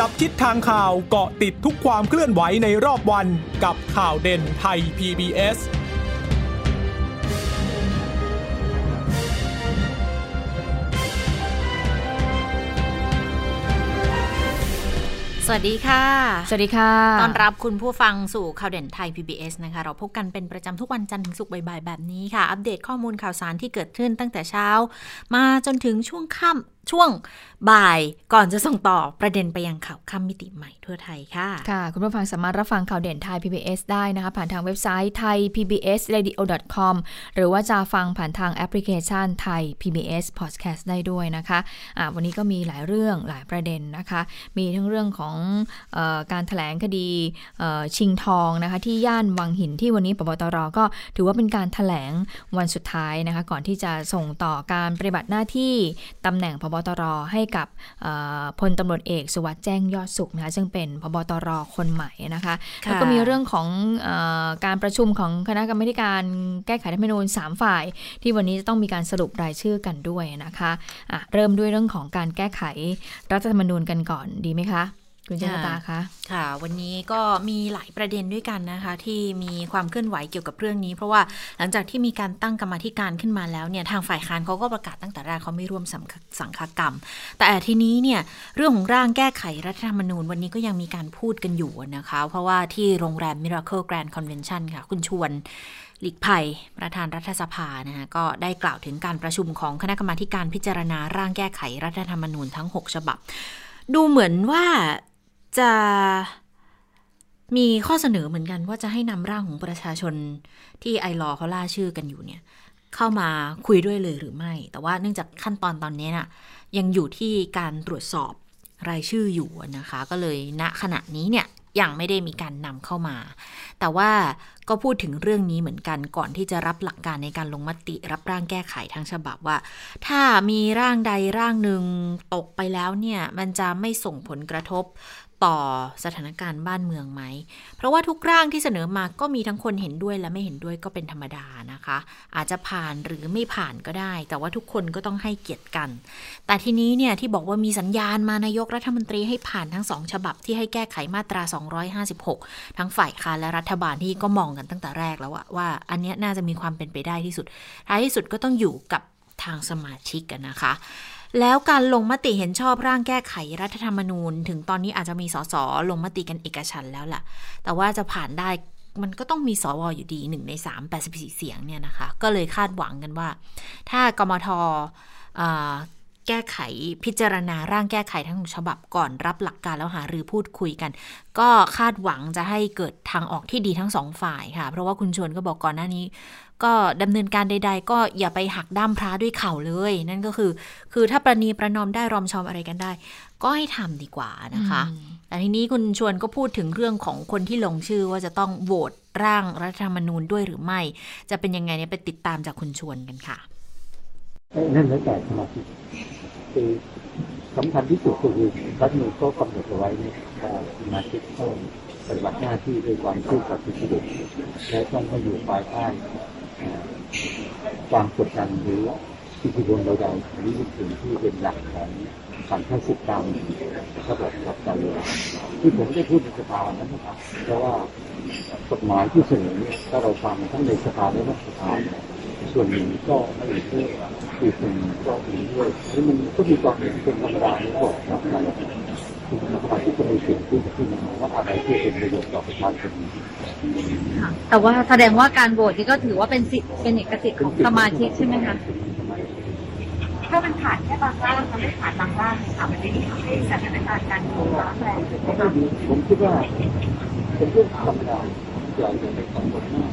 จับทิศทางข่าวเกาะติดทุกความเคลื่อนไหวในรอบวันกับข่าวเด่นไทย PBS สวัสดีค่ะ สวัสดีค่ะ ต้อนรับคุณผู้ฟังสู่ข่าวเด่นไทย PBS นะคะ เราพบกันเป็นประจำทุกวันจันทร์ถึงศุกร์บ่ายๆแบบนี้ค่ะ อัปเดตข้อมูลข่าวสารที่เกิดขึ้นตั้งแต่เช้า มาจนถึงช่วงค่ำ ช่วงบ่ายก่อนจะส่งต่อประเด็นไปยังข่าวค่ำมิติใหม่ทั่วไทยค่ะ ค่ะ คุณผู้ฟังสามารถรับฟังข่าวเด่นไทย PBS ได้นะคะ ผ่านทางเว็บไซต์ไทย PBS radio com หรือว่าจะฟังผ่านทางแอปพลิเคชันไทย PBS podcast ได้ด้วยนะคะะวันนี้ก็มีหลายเรื่องหลายประเด็นนะคะ มีทั้งเรื่องของออการถแถลงคดีชิงทองนะคะที่ย่านวังหินที่วันนี้ปบตรก็ถือว่าเป็นการถแถลงวันสุดท้ายนะคะก่อนที่จะส่งต่อการปฏิบัติหน้าที่ตำแหน่งพบตรให้กับพลตำรวจเอกสุวัสด์แจ้งยอดสุขนะคะซึ่งเป็นพบตรคนใหม่นะคะแล้วก็มีเรื่องของอการประชุมของคณะกรรมการแก้ไขรัฐธรรมนูญ3ฝ่าย ที่วันนี้จะต้องมีการสรุปรายชื่อกันด้วยนะคะะเริ่มด้วยเรื่องของการแก้ไขรัฐธรรมนูญกันก่อนดีไหมคะ คุณเจษตาคะค่ะ วันนี้ก็มีหลายประเด็นด้วยกันนะคะ ที่มีความเคลื่อนไหวเกี่ยวกับเรื่องนี้ เพราะว่าหลังจากที่มีการตั้งกรรมธิการขึ้นมาแล้วเนี่ยทางฝ่ายค้านเขาก็ประกาศตั้งแต่แรกเขาไม่ร่วมสังฆกรรม แต่ทีนี้เนี่ยเรื่องของร่างแก้ไขรัฐธรรมนูญ วันนี้ก็ยังมีการพูดกันอยู่นะคะ เพราะว่าที่โรงแรม Miracle Grand Convention ค่ะ คุณชวนหลีกภัยประธานรัฐสภานะคะก็ได้กล่าวถึงการประชุมของคณะกรรมาการพิจารณาร่างแก้ไขรัฐธรรมนูญทั้ง 6 ฉบับ ดูเหมือนว่า จะมีข้อเสนอเหมือนกันว่าจะให้นำร่างของประชาชนที่ไอรอเขาล่าชื่อกันอยู่เนี่ย เข้ามาคุยด้วยเลยหรือไม่ แต่ว่าเนื่องจากขั้นตอนตอนนี้นะ่ะยังอยู่ที่การตรวจสอบรายชื่ออยู่นะคะ ก็เลยณขณะนี้เนี่ยยังไม่ได้มีการนำเข้ามา แต่ว่าก็พูดถึงเรื่องนี้เหมือนกันก่อนที่จะรับหลักการในการลงมติรับร่างแก้ไขทั้งฉบับว่า ถ้ามีร่างใดร่างหนึ่งตกไปแล้วเนี่ย มันจะไม่ส่งผลกระทบ ต่อสถานการณ์บ้านเมืองไหม เพราะว่าทุกร่างที่เสนอมาก็มีทั้งคนเห็นด้วยและไม่เห็นด้วยก็เป็นธรรมดานะคะ อาจจะผ่านหรือไม่ผ่านก็ได้ แต่ว่าทุกคนก็ต้องให้เกียรติกัน แต่ทีนี้เนี่ยที่บอกว่ามีสัญญาณมานายกรัฐมนตรีให้ผ่านทั้งสองฉบับที่ให้แก้ไขมาตรา 256 ทั้งฝ่ายค้านและรัฐบาลที่ก็มองกันตั้งแต่แรกแล้วว่าว่าอันนี้น่าจะมีความเป็นไปได้ที่สุดท้ายที่สุดก็ต้องอยู่กับทางสมาชิกกันนะคะ แล้วการลงมติเห็นชอบร่างแก้ไขรัฐธรรมนูญ ถึงตอนนี้อาจจะมีสสลงมติกันเอกฉันแล้วล่ะ แต่ว่าจะผ่านได้มันก็ต้องมีสวอยู่ดีหนึ่งในสามแปดสิบสี่เสียงเนี่ยนะคะ ก็เลยคาดหวังกันว่า ถ้ากมทแก้ไขพิจารณาร่างแก้ไขทั้งฉบับก่อนรับหลักการแล้วหารือพูดคุยกัน ก็คาดหวังจะให้เกิดทางออกที่ดีทั้งสองฝ่ายค่ะ เพราะว่าคุณชวนก็บอกก่อนหน้านี้ ก็ดำเนินการใด ๆ ก็อย่าไปหักด้ามพระด้วยเข่าเลย นั่นก็คือ คือถ้าประนีประนอมได้รอมชอมอะไรกันได้ ก็ให้ทำดีกว่านะคะแต่ทีนี้คุณชวนก็พูดถึงเรื่องของคนที่ลงชื่อว่าจะต้องโหวตร่างรัฐธรรมนูญด้วยหรือไม่ จะเป็นยังไงเนี่ยไปติดตามจากคุณชวนกันค่ะนั่นแล้วแต่สมาชิกคือสำคัญที่สุดก็คือรัฐมนูลก็กำหนดเอาไว้เนี่ยสมาชิกต้องปฏิบัติหน้าที่ด้วยความซื่อสัตย์สุจริตและต้องไม่อยู่ภายใต้ ความกดดันหรืออิทธิพลใดๆหรือสิ่งที่เป็นหลักของสังคมสิทธิกรรมระบบกับการเมืองที่ผมได้พูดในสภานั้นนะครับเพราะว่ากฎหมายที่เสนอเนี่ยถ้าเราฟังทั้งในสภาและนอกสภาส่วนหนึ่งก็ไม่เห็นด้วยอีกส่วนหนึ่งก็เห็นด้วยนี่มันก็มีความเห็นเป็นธรรมดาในก ฎนะครับแต่ว่าแสดงว่าการโหวตนี่ก็ถือว่าเป็นสิทธิ์เป็นเอกสิทธิ์ของสมาชิกใช่ไหมคะถ้ามันผ่านแค่บางร่างมันไม่ผ่านบางร่างค่ะมันไม่ได้ทำให้สถานการณ์การเมืองร้อนแรงผมคิดว่าเป็นเรื่องธรรมดาอย่างหนึ่งในสังคมมาก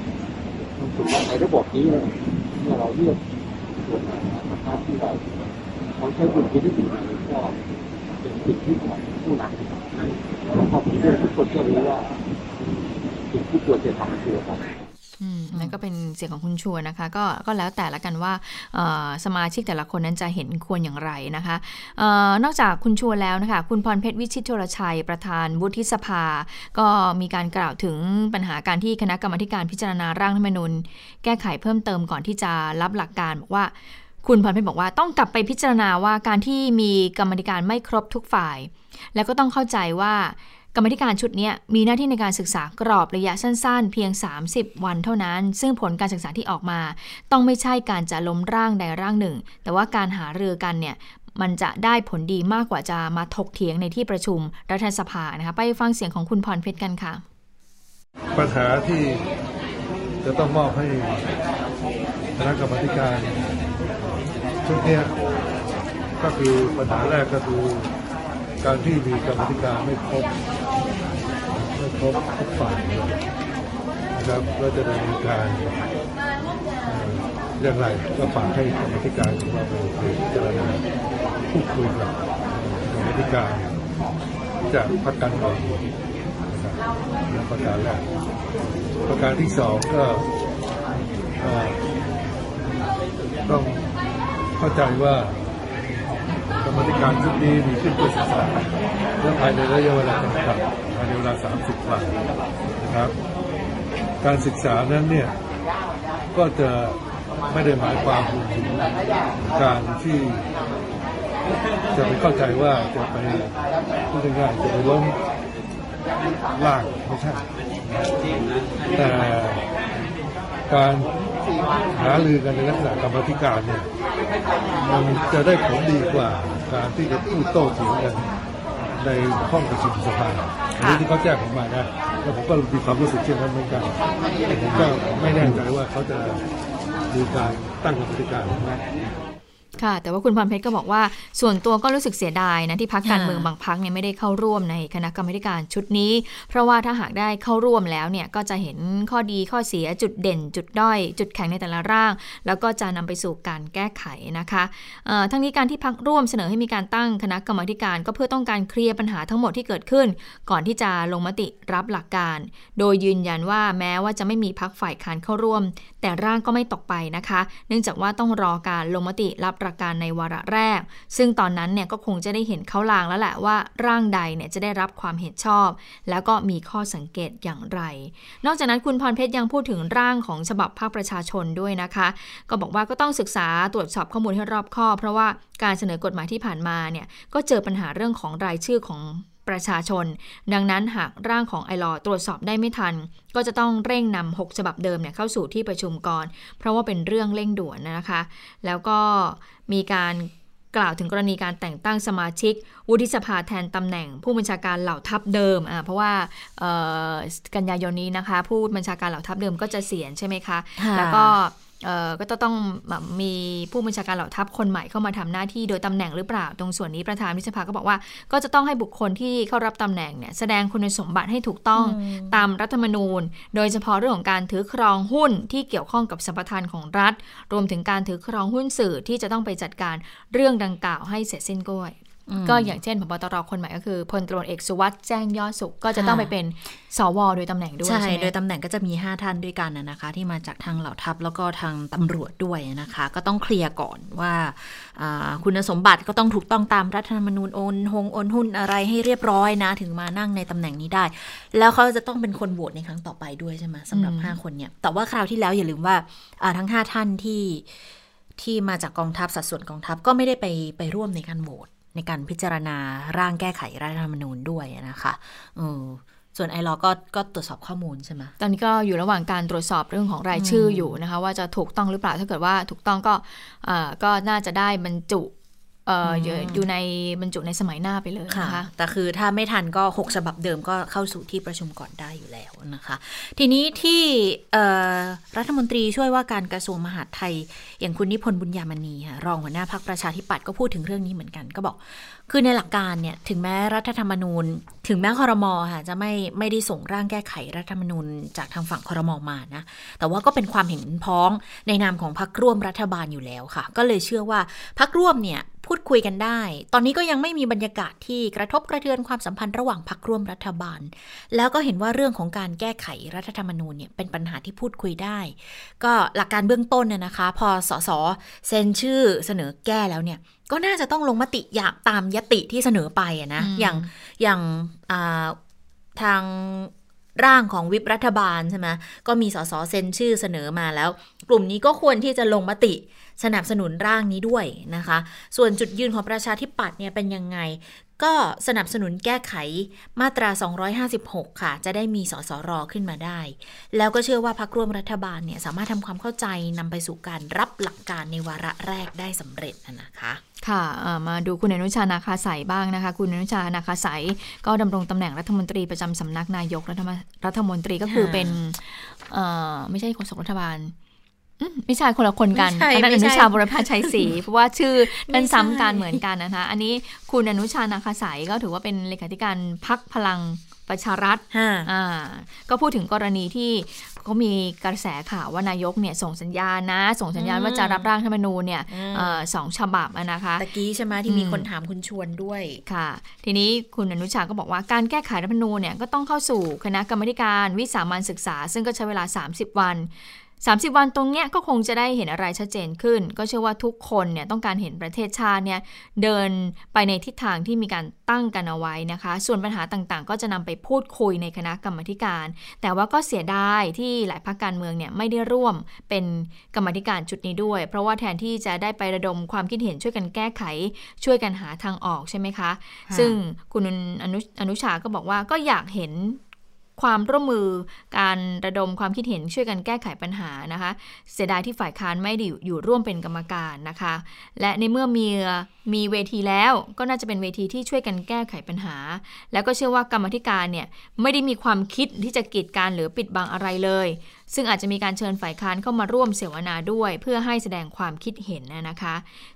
ถูกไหมในระบบนี้เนี่ยเมื่อเราเลือกส่วนงานนะครับที่เราเขาใช้บุญที่ได้ดีก็เป็นสิ่งที่ของ ผู้นำพอผมเชื่อทุกคนก็รู้ว่าสิ่งที่ควรจะทำคืออะไรนั่นก็เป็นเสียงของคุณชัวนะคะ ก็ก็แล้วแต่ละกันว่าสมาชิกแต่ละคนนั้นจะเห็นควรอย่างไรนะคะออนอกจากคุณชัวแล้วนะคะ คุณพรเพชรวิชิตโทรชัยประธานวุฒิสภา ก็มีการกล่าวถึงปัญหาการที่คณะกรรมการพิจารณาร่างรัฐมนูญแก้ไขเพิ่มเติมก่อนที่จะรับหลักการบอกว่า คุณพรเพชรบอกว่าต้องกลับไปพิจารณาว่าการที่มีกรรมธิการไม่ครบทุกฝ่าย แล้วก็ต้องเข้าใจว่ากรรมธิการชุดนี้มีหน้าที่ในการศึกษากรอบระยะสั้น ๆ เพียง 30 วันเท่านั้น ซึ่งผลการศึกษาที่ออกมา ต้องไม่ใช่การจะล้มร่างใดร่างหนึ่ง แต่ว่าการหาเรือกันเนี่ยมันจะได้ผลดีมากกว่าจะมาถกเถียงในที่ประชุมรัฐสภานะคะไปฟังเสียงของคุณพรเพชรกันค่ะ ปัญหาที่จะต้องมอบให้คณะกรรมการชุดนี้ก็คือปัญหาแรกก็คือ การที่มีกรรมธิการไม่ครบไม่ครบทุกฝ่ายนะครับก็จะดำเนินการอ่ออย่างไรก็ฝากให้กรรมธิการของเราไปพิจารณาพูดคุยกับกรรมธิการจากพรรคการเมืองนะครับประการแรกประการที่สองก็ต้องเข้าใจว่า รรมธิการชุดนี้มีขึ้นเพื่อศึกษาและภายในระยะเวลาจำกัดภายในเวลา 30 วันนะครับ การศึกษานั้นเนี่ยก็จะไม่ได้หมายความถึงการที่จะไปเข้าใจว่าจะไปพูดง่ายๆจะไปล้มล่างไม่ใช่แต่การหารือกันในลักษณะกรรมธิการเนี่ยมันจะได้ผลดีกว่า การที่จะพูดโต้เถียงกันในห้องประชุมสภาอันนี้ที่เขาแจ้งผมมานะแล้วผมก็มีความรู้สึกเช่นนั้นเหมือนกันแต่ผมก็ไม่แน่ใจว่าเขาจะมีการตั้งกรรมธิการหรือไม่ ค่ะ แต่ว่าคุณพรเพชรก็บอกว่า ส่วนตัวก็รู้สึกเสียดายนะที่พักการเมืองบางพักเนี่ยไม่ได้เข้าร่วมในคณะกรรมการชุดนี้ เพราะว่าถ้าหากได้เข้าร่วมแล้วเนี่ยก็จะเห็นข้อดีข้อเสียจุดเด่น จุดด้อย จุดแข็งในแต่ละร่าง แล้วก็จะนำไปสู่การแก้ไขนะคะเอ่อทั้งนี้การที่พักร่วมเสนอให้มีการตั้งคณะกรรมการ ก็เพื่อต้องการเคลียร์ปัญหาทั้งหมดที่เกิดขึ้น ก่อนที่จะลงมติรับหลักการ โดยยืนยันว่าแม้ว่าจะไม่มีพักฝ่ายค้านเข้าร่วม แต่ร่างก็ไม่ตกไปนะคะ เนื่องจากว่าต้องรอการลงมติรับหลักการในวาระแรก ซึ่งตอนนั้นเนี่ยก็คงจะได้เห็นเขาลางแล้วแหละว่าร่างใดเนี่ยจะได้รับความเห็นชอบ แล้วก็มีข้อสังเกตอย่างไร นอกจากนั้นคุณพรเพชรยังพูดถึงร่างของฉบับภาคประชาชนด้วยนะคะ ก็บอกว่าก็ต้องศึกษาตรวจสอบข้อมูลให้รอบคอบ เพราะว่าการเสนอกฎหมายที่ผ่านมาเนี่ยก็เจอปัญหาเรื่องของรายชื่อของ ประชาชน ดังนั้นหากร่างของไอรอตรวจสอบได้ไม่ทัน ก็จะต้องเร่งนำ6ฉบับเดิมเนี่ยเข้าสู่ที่ประชุมก่อน เพราะว่าเป็นเรื่องเร่งด่วนนะคะ แล้วก็มีการกล่าวถึงกรณีการแต่งตั้งสมาชิก วุฒิสภาแทนตำแหน่ง ผู้บัญชาการเหล่าทัพเดิมอ่าเพราะว่าเอ่อกันยายนนี้นะคะ ผู้บัญชาการเหล่าทัพเดิมก็จะเสียนใช่ไหมคะค่ะแล้วก็เอ่อ ก็จะต้องแบบมีผู้บัญชาการเหล่าทัพคนใหม่เข้ามาทำหน้าที่โดยตำแหน่งหรือเปล่า ตรงส่วนนี้ประธานวิสภาก็บอกว่า ก็จะต้องให้บุคคลที่เข้ารับตำแหน่งเนี่ยแสดงคุณสมบัติให้ถูกต้องตามรัฐธรรมนูญ โดยเฉพาะเรื่องของการถือครองหุ้นที่เกี่ยวข้องกับสัมปทานของรัฐ รวมถึงการถือครองหุ้นสื่อที่จะต้องไปจัดการเรื่องดังกล่าวให้เสร็จสิ้นด้วย ก็อย่างเช่นพบตรคนใหม่ก็คือพลตำรวจเอกสุวัสด์แจ้งยอดสุขก็จะต้องไปเป็นสวโดยตำแหน่งด้วยใช่ใช่ไหมโดยตำแหน่งก็จะมี 5 ท่านด้วยกันนะนะคะ ที่มาจากทางเหล่าทัพแล้วก็ทางตำรวจด้วยนะคะ ก็ต้องเคลียร์ก่อนว่าอ่าคุณสมบัติก็ต้องถูกต้องตามรัฐธรรมนูญโอนหงโอนหุ้นอะไรให้เรียบร้อยนะ ถึงมานั่งในตำแหน่งนี้ได้ แล้วเขาจะต้องเป็นคนโหวตในครั้งต่อไปด้วยใช่ไหมสำหรับอืม5คนเนี่ยแต่ว่าคราวที่แล้วอย่าลืมว่าอ่าทั้ง 5 ท่านที่ที่มาจากกองทัพสัดส่วนกองทัพก็ไม่ได้ไปไปร่วมในการโหวต ในการพิจารณาร่างแก้ไขรัฐธรรมนูญด้วยนะคะออส่วนไอรอก็ก็ตรวจสอบข้อมูลใช่ไหมตอนนี้ก็อยู่ระหว่างการตรวจสอบเรื่องของรายชื่ออยู่นะคะ ว่าจะถูกต้องหรือเปล่าถ้าเกิดว่าถูกต้องก็ก็น่าจะได้บรรจุ อ่ออยู่อยู่ในบรรจุในสมัยหน้าไปเลยค่ะนะคะ แต่คือถ้าไม่ทันก็ 6 ฉบับเดิมก็เข้าสู่ที่ประชุมก่อนได้อยู่แล้วนะคะ ทีนี้ที่เอ่อรัฐมนตรีช่วยว่าการกระทรวงมหาดไทย อย่างคุณนิพนธ์บุญญามณีค่ะรองหัวหน้าพักประชาธิปัตย์ก็พูดถึงเรื่องนี้เหมือนกัน ก็บอก คือในหลักการเนี่ยถึงแม้รัฐธรรมนูญ ถึงแม้คอรมอค่ะจะไม่ไม่ได้ส่งร่างแก้ไขรัฐธรรมนูญ จากทางฝั่งคอรมอมานะ แต่ว่าก็เป็นความเห็นพ้องในนามของพรรคร่วมรัฐบาลอยู่แล้วค่ะ ก็เลยเชื่อว่าพรรคร่วมเนี่ย พูดคุยกันได้ ตอนนี้ก็ยังไม่มีบรรยากาศที่กระทบกระเทือนความสัมพันธ์ระหว่างพรรคร่วมรัฐบาล แล้วก็เห็นว่าเรื่องของการแก้ไขรัฐธรรมนูญเนี่ยเป็นปัญหาที่พูดคุยได้ ก็หลักการเบื้องต้นเนี่ยนะคะ พอสสเซ็นชื่อเสนอแก้แล้วเนี่ยก็น่าจะต้องลงมติอย่างตามยติที่เสนอไปอะนะอืมอย่างอย่างอ่าทางร่างของวิปรัฐบาลใช่ไหมก็มีสสเซ็นชื่อเสนอมาแล้ว กลุ่มนี้ก็ควรที่จะลงมติ สนับสนุนร่างนี้ด้วยนะคะ ส่วนจุดยืนของประชาธิปัตย์เนี่ยเป็นยังไง ก็สนับสนุนแก้ไขมาตรา 256 ค่ะ จะได้มีสสรขึ้นมาได้ แล้วก็เชื่อว่าพักร่วมรัฐบาลเนี่ยสามารถทำความเข้าใจนำไปสู่การรับหลักการในวาระแรกได้สำเร็จนะคะค่ะมาดูคุณอนุชานาคาสายบ้างนะคะ คุณอนุชานาคาสายก็ดำรงตำแหน่งรัฐมนตรีประจำสำนักนายกรัฐรัฐมนตรีก็คือเป็นไม่ใช่โฆษกรัฐบาล ไม่ใช่คนละคนกันอันนั้นอนุชาบุรพาชัยศรีเพราะว่าชื่อเป็นซ้ำกันเหมือนกันนะคะ อันนี้คุณอนุชานาคาสายก็ถือว่าเป็นเลขาธิการพักพลังประชารัฐอ่าก็พูดถึงกรณีที่เขามีกระแสข่าวว่านายกเนี่ยส่งสัญญาณนะ ส่งสัญญาณว่าจะรับร่างธรรมนูญเนี่ยสองฉบับนะคะตะกี้ใช่ไหมที่มีคนถามคุณชวนด้วยค่ะ ทีนี้คุณอนุชาก็บอกว่าการแก้ไขรัฐธรรมนูญเนี่ยก็ต้องเข้าสู่คณะกรรมการวิสามันศึกษา ซึ่งก็ใช้เวลา 30 วัน 30 วันตรงเนี้ยก็คงจะได้เห็นอะไรชัดเจนขึ้น ก็เชื่อว่าทุกคนเนี่ยต้องการเห็นประเทศชาติเนี่ยเดินไปในทิศทางที่มีการตั้งกันเอาไว้นะคะ ส่วนปัญหาต่างๆ ก็จะนำไปพูดคุยในคณะกรรมการ แต่ว่าก็เสียดายที่หลายพรรคการเมืองเนี่ยไม่ได้ร่วมเป็นกรรมการชุดนี้ด้วย เพราะว่าแทนที่จะได้ไประดมความคิดเห็นช่วยกันแก้ไข ช่วยกันหาทางออกใช่ไหมคะ ซึ่งคุณอนุอนุชาก็บอกว่าก็อยากเห็น ความร่วมมือการระดมความคิดเห็นช่วยกันแก้ไขปัญหานะคะ เสียดายที่ฝ่ายค้านไม่ได้อยู่ร่วมเป็นกรรมการนะคะ และในเมื่อมีมีเวทีแล้วก็น่าจะเป็นเวทีที่ช่วยกันแก้ไขปัญหา แล้วก็เชื่อว่ากรรมธิการเนี่ยไม่ได้มีความคิดที่จะกีดการหรือปิดบังอะไรเลย ซึ่งอาจจะมีการเชิญฝ่ายค้านเข้ามาร่วมเสวนาด้วย เพื่อให้แสดงความคิดเห็นนะคะ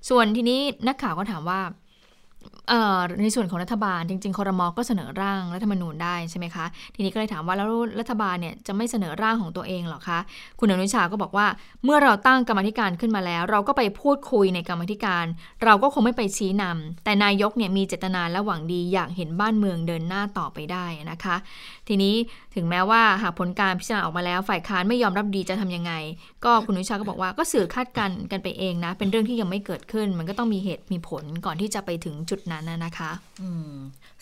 ส่วนทีนี้นักข่าวก็ถามว่า ในส่วนของรัฐบาลจริงๆคอรมอก็เสนอร่างรัฐธรรมนูญได้ใช่ไหมคะ ทีนี้ก็เลยถามว่าแล้วรัฐบาลเนี่ยจะไม่เสนอร่างของตัวเองหรอคะ คุณอนุชาก็บอกว่าเมื่อเราตั้งกรรมธิการขึ้นมาแล้ว เราก็ไปพูดคุยในกรรมธิการ เราก็คงไม่ไปชี้นำแต่นายกเนี่ยมีเจตนาและหวังดีอยากเห็นบ้านเมืองเดินหน้าต่อไปได้นะคะ ทีนี้ถึงแม้ว่าหากผลการพิจารณาออกมาแล้ว ฝ่ายค้านไม่ยอมรับดีจะทำยังไง ก็คุณอนุชาก็บอกว่าก็สื่อคาดกันกันไปเองนะเป็นเรื่องที่ยังไม่เกิดขึ้น มันก็ต้องมีเหตุมีผลก่อนที่จะไปถึงจุดนั้นนะคะ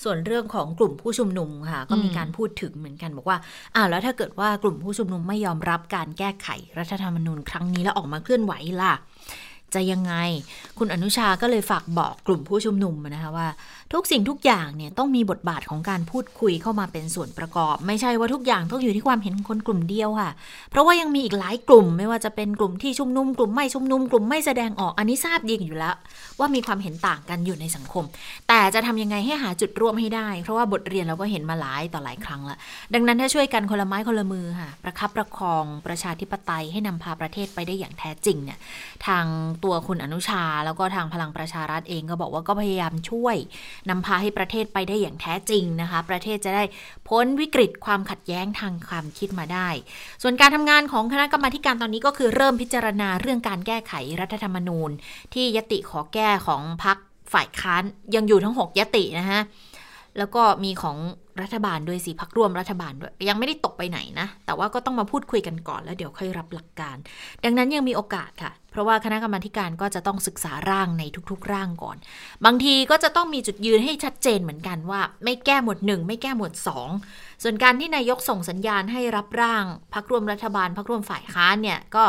ส่วนเรื่องของกลุ่มผู้ชุมนุมค่ะ ก็มีการพูดถึงเหมือนกันบอกว่าอ้าวแล้วถ้าเกิดว่ากลุ่มผู้ชุมนุมไม่ยอมรับการแก้ไขรัฐธรรมนูญครั้งนี้แล้วออกมาเคลื่อนไหวล่ะ จะยังไง คุณอนุชาก็เลยฝากบอกกลุ่มผู้ชุมนุมนะคะว่าทุกสิ่งทุกอย่างเนี่ยต้องมีบทบาทของการพูดคุยเข้ามาเป็นส่วนประกอบ ไม่ใช่ว่าทุกอย่างต้องอยู่ที่ความเห็นคนกลุ่มเดียวค่ะ เพราะว่ายังมีอีกหลายกลุ่ม ไม่ว่าจะเป็นกลุ่มที่ชุมนุมกลุ่มไม่ชุมนุมกลุ่มไม่แสดงออกอันนี้ทราบดีอยู่แล้ว ว่ามีความเห็นต่างกันอยู่ในสังคม แต่จะทำยังไงให้หาจุดร่วมให้ได้ เพราะว่าบทเรียนเราก็เห็นมาหลายต่อหลายครั้งละดังนั้นถ้าช่วยกันคนละไม้คนละมือค่ะประคับประคองประชาธิปไตยให้นำพาประเทศไปได้อย่างแท้จริงเนี่ยทางตัวคุณอนุชาแล้วก็ทางพลังประชารัฐเองก็บอกว่าก็พยายามช่วยนำพาให้ประเทศไปได้อย่างแท้จริงนะคะ ประเทศจะได้พ้นวิกฤตความขัดแย้งทางความคิดมาได้ ส่วนการทำงานของคณะกรรมาการตอนนี้ก็คือเริ่มพิจารณาเรื่องการแก้ไขรัฐธรรมนูญ ที่ยติขอแก้ของพรรคฝ่ายค้านยังอยู่ทั้ง 6 ยตินะฮะ แล้วก็มีของรัฐบาลด้วยสิพักร่วมรัฐบาลด้วย ยังไม่ได้ตกไปไหนนะ แต่ว่าก็ต้องมาพูดคุยกันก่อนแล้วเดี๋ยวค่อยรับหลักการ ดังนั้นยังมีโอกาสค่ะ เพราะว่าคณะกรรมาการก็จะต้องศึกษาร่างในทุกๆ ร่างก่อน บางทีก็จะต้องมีจุดยืนให้ชัดเจนเหมือนกันว่า ไม่แก้หมวดหนึ่งไม่แก้หมวดสองส่วนการที่นายกส่งสัญญาณให้รับร่างพักร่วมรัฐบาลพักร่วมฝ่ายค้านเนี่ยก็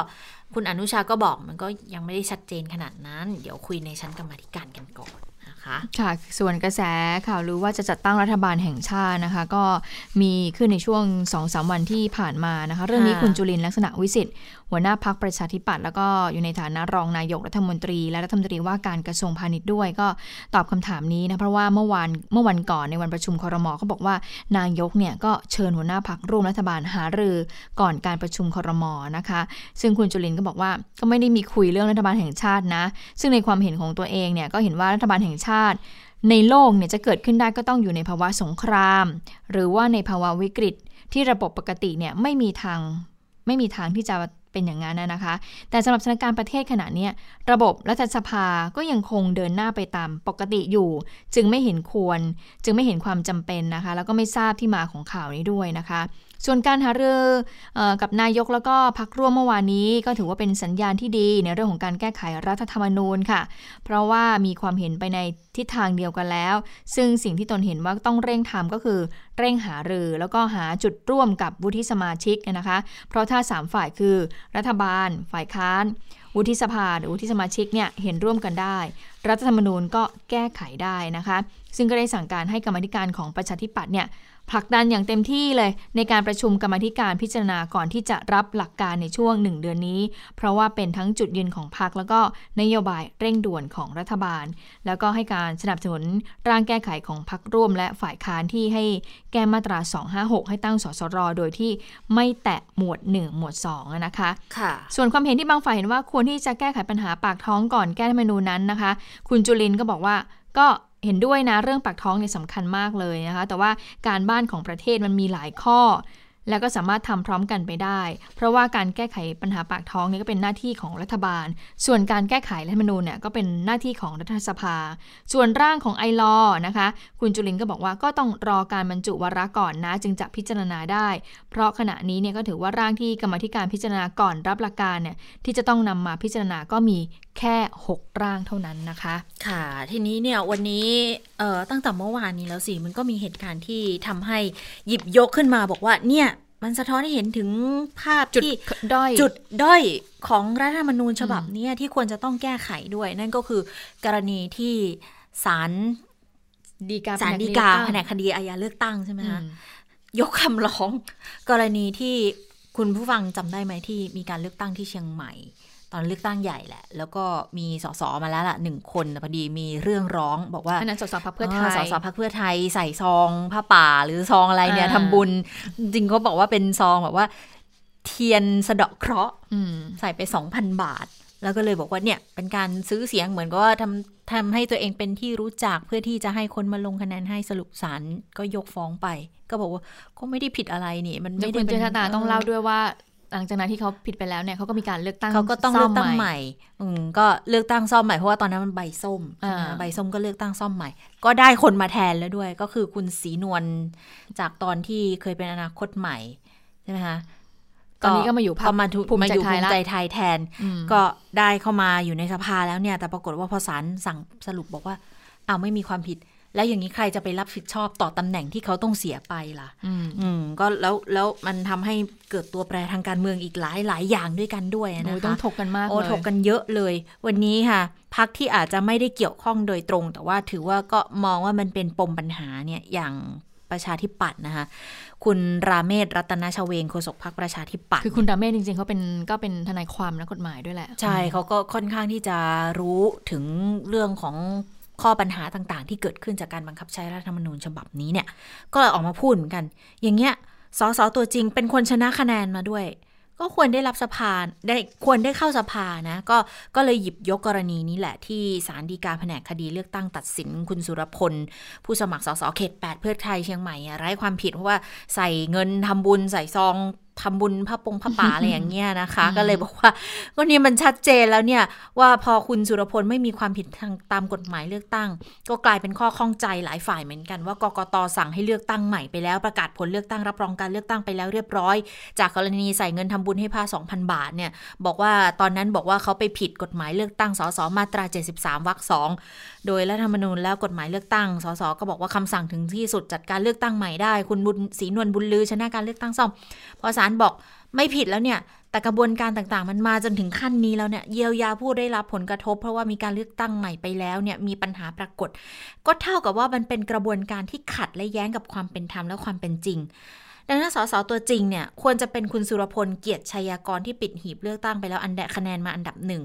คุณอนุชาก็บอกมันก็ยังไม่ได้ชัดเจนขนาดนั้น เดี๋ยวคุยในชั้นกรรมาการกันก่อน คะค่ะส่วนกระแสข่าวรู้ว่าจะจัดตั้งรัฐบาลแห่งชาตินะคะ ก็มีขึ้นในช่วง2อสวันที่ผ่านมานะคะ เรื่องนี้คุณจุลินลักษณะวิสิทธิ์ หัวหน้าพักประชาธิปัตย์แล้วก็อยู่ในฐานะรองนายกรัฐมนตรี และรัฐมนตรีว่าการกระทรวงพาณิชย์ด้วย ก็ตอบคำถามนี้นะเพราะว่าเมื่อวานเมื่อวันก่อนในวันประชุมคอรมอเขาบอกว่านายกเนี่ยก็เชิญหัวหน้าพักร่วมรัฐบาลหารือก่อนการประชุมคอรมอนะคะ ซึ่งคุณจุลินก็บอกว่าก็ไม่ได้มีคุยเรื่องรัฐบาลแห่งชาตินะ ซึ่งในความเห็นของตัวเองเนี่ยก็เห็นว่ารัฐบาลแห่งชาติ ในโลกเนี่ยจะเกิดขึ้นได้ก็ต้องอยู่ในภาวะสงคราม หรือว่าในภาวะวิกฤตที่ระบบปกติเนี่ยไม่มีทางไม่มีทางที่จะ เป็นอย่างนั้นนะคะ แต่สำหรับสถานการณ์ประเทศขณะนี้ระบบรัฐสภาก็ยังคงเดินหน้าไปตามปกติอยู่ จึงไม่เห็นควร จึงไม่เห็นความจำเป็นนะคะ แล้วก็ไม่ทราบที่มาของข่าวนี้ด้วยนะคะ ส่วนการหารือกับนายกแล้วก็พักร่วมเมื่อวานนี้ ก็ถือว่าเป็นสัญญาณที่ดีในเรื่องของการแก้ไขรัฐธรรมนูญค่ะ เพราะว่ามีความเห็นไปในทิศทางเดียวกันแล้ว ซึ่งสิ่งที่ตนเห็นว่าต้องเร่งทำก็คือเร่งหารือ แล้วก็หาจุดร่วมกับวุฒิสมาชิกนะคะ เพราะถ้า 3 ฝ่ายคือรัฐบาล ฝ่ายค้านวุฒิสภาหรือวุฒิสมาชิกเนี่ยเห็นร่วมกันได้ รัฐธรรมนูญก็แก้ไขได้นะคะ ซึ่งก็ได้สั่งการให้กรรมธิการของประชาธิปัตย์เนี่ย ผลักดันอย่างเต็มที่เลย ในการประชุมกรรมาธิการพิจารณาก่อนที่จะรับหลักการในช่วงหนึ่งเดือนนี้ เพราะว่าเป็นทั้งจุดยืนของพรรคแล้วก็นโยบายเร่งด่วนของรัฐบาล แล้วก็ให้การสนับสนุนร่างแก้ไขของพรรคร่วม และฝ่ายค้านที่ให้แก้มาตรา 256 ให้ตั้งสสร โดยที่ไม่แตะหมวด 1 หมวด2อะนะคะค่ะ ส่วนความเห็นที่บางฝ่ายเห็นว่าควรที่จะแก้ไขปัญหาปากท้องก่อนแก้รัฐธรรมนูญนั้นนะคะ คุณจุลินก็บอกว่าก็ เห็นด้วยนะเรื่องปากท้องเนี่ยสำคัญมากเลยนะคะ แต่ว่าการบ้านของประเทศมันมีหลายข้อ แล้วก็สามารถทำพร้อมกันไปได้ เพราะว่าการแก้ไขปัญหาปากท้องเนี่ยก็เป็นหน้าที่ของรัฐบาล ส่วนการแก้ไขรัฐมนูญเนี่ยก็เป็นหน้าที่ของรัฐสภา ส่วนร่างของไอรอนะคะ คุณจุลินก็บอกว่าก็ต้องรอการบรรจุวาระก่อนนะจึงจะพิจารณาได้ เพราะขณะนี้เนี่ยก็ถือว่าร่างที่กรรมธิการพิจารณาก่อนรับหลักการเนี่ยที่จะต้องนำมาพิจารณาก็มี แค่ 6 ร่างเท่านั้นนะคะ ค่ะ ทีนี้เนี่ยวันนี้เอ่อตั้งแต่เมื่อวานนี้แล้วสิ มันก็มีเหตุการณ์ที่ทำให้หยิบยกขึ้นมาบอกว่าเนี่ยมันสะท้อนให้เห็นถึงภาพจุดที่ด้อยจุดด้อยของรัฐธรรมนูญฉบับเนี้ยที่ควรจะต้องแก้ไขด้วย นั่นก็คือกรณีที่ศาลดีกาศาลฎีกาแผนกคดีอาญาเลือกตั้งใช่ไหมอืคะมยกคำร้อง กรณีที่คุณผู้ฟังจำได้ไหมที่มีการเลือกตั้งที่เชียงใหม่ ตอนเลือกตั้งใหญ่แหละ แล้วก็มีสสมาแล้วล่ะหนึ่งคนแต่พอดีมีเรื่องร้องบอกว่าอันนั้นสสพักเพื่อไทยสสพักเพื่อไทยใส่ซองผ้าป่าหรือซองอะไรเนี่ยอ่าทำบุญ จริงๆเขาบอกว่าเป็นซองแบบว่าเทียนสะเดาะเคราะห์อืมใส่ไป2,000บาท แล้วก็เลยบอกว่าเนี่ยเป็นการซื้อเสียงเหมือนกับว่าทำทำให้ตัวเองเป็นที่รู้จักเพื่อที่จะให้คนมาลงคะแนนให้สรุปศาลก็ยกฟ้องไป ก็บอกว่าก็ไม่ได้ผิดอะไรนี่ มันเดี๋ยไม่วได้คุณเป็เจนษตาต้องเล่าด้วยว่า หลังจากนั้นที่เขาผิดไปแล้วเนี่ยเขาก็มีการเลือกตั้งเขาก็ต้องเลือกตั้งซ่มใหม่ อืมก็เลือกตั้งซ่อมใหม่เพราะว่าตอนนั้นมันใบส้มอ่าใช่ไหมใบส้มก็เลือกตั้งซ่อมใหม่ ก็ได้คนมาแทนแล้วด้วย ก็คือคุณศรีนวลจากตอนที่เคยเป็นอนาคตใหม่ใช่ไหมคะตอนนี้ก็มาอยู่พรรคก็มาถูภูมิมาใจอยู่ไทภูยมิละใจไทยแทนอืมก็ได้เข้ามาอยู่ในสภาแล้วเนี่ย แต่ปรากฏว่าพอศาลสั่งสรุปบอกว่าอ้าวไม่มีความผิด แล้วอย่างนี้ใครจะไปรับผิดชอบต่อตำแหน่งที่เขาต้องเสียไปล่ะ อืมอืมก็แล้วแล้วมันทำให้เกิดตัวแปรทางการเมืองอีกหลายหลายอย่างด้วยกันด้วยโอ้นะยต้อคะงถกกันมากโอ้เลยถกกันเยอะเลย วันนี้ค่ะพักที่อาจจะไม่ได้เกี่ยวข้องโดยตรง แต่ว่าถือว่าก็มองว่ามันเป็นปมปัญหาเนี่ยอย่างประชาธิปัตย์นะคะคุณราเมศรัตนชเวงโฆษกพักประชาธิปัตย์คือคุณดาเมศจริงๆเขาเป็นก็เป็นทนายความนักกฎหมายด้วยแหละ ใช่เขาก็ค่อนข้างที่จะรู้ถึงเรื่องของ ข้อปัญหาต่างๆ ที่เกิดขึ้นจากการบังคับใช้รัฐธรรมนูญฉบับนี้เนี่ย ก็ออกมาพูดเหมือนกัน อย่างเงี้ยสสตัวจริงเป็นคนชนะคะแนนมาด้วย ก็ควรได้รับสภาได้ควรได้เข้าสภานะ ก็ก็เลยหยิบยกกรณีนี้แหละที่ศาลฎีกาแผนกคดีเลือกตั้งตัดสินคุณสุรพล ผู้สมัครสสเขต 8 เพื่อไทยเชียงใหม่ไร้ความผิดเพราะว่าใส่เงินทำบุญใส่ซอง ทำบุญผ้าปงผ้าป่าอะไรอย่างเงี้ยนะคะ ก็เลยบอกว่าก็นี่มันชัดเจนแล้วเนี่ย ว่าพอคุณสุรพลไม่มีความผิดทางตามกฎหมายเลือกตั้ง ก็กลายเป็นข้อข้องใจหลายฝ่ายเหมือนกันว่ากกตสั่งให้เลือกตั้งใหม่ไปแล้วประกาศผลเลือกตั้งรับรองการเลือกตั้งไปแล้วเรียบร้อย จากกรณีใส่เงินทำบุญให้พระ2,000 บาทเนี่ยบอกว่าตอนนั้นบอกว่าเขาไปผิดกฎหมายเลือกตั้งสสมาตรา 73วรรคสองโดยรัฐธรรมนูญแล้วกฎหมายเลือกตั้งสสก็บอกว่าคำสั่งถึงที่สุดจัดการเลือกตั้งใหม่ได้ คุณบุญศรีนวลบุญลือชนะการเลือกตั้งซ่อมพอศาลบอกไม่ผิดแล้วเนี่ย แต่กระบวนการต่างๆ มันมาจนถึงขั้นนี้แล้วเนี่ยเยียวยาผู้ได้รับผลกระทบ เพราะว่ามีการเลือกตั้งใหม่ไปแล้วเนี่ยมีปัญหาปรากฏ ก็เท่ากับว่ามันเป็นกระบวนการที่ขัดและแย้งกับความเป็นธรรมและความเป็นจริง ดังนั้นสสตัวจริงเนี่ยควรจะเป็นคุณสุรพลเกียรติชัยากรที่ปิดหีบเลือกตั้งไปแล้วอันแดะคะแนนมาอันดับหนึ่ง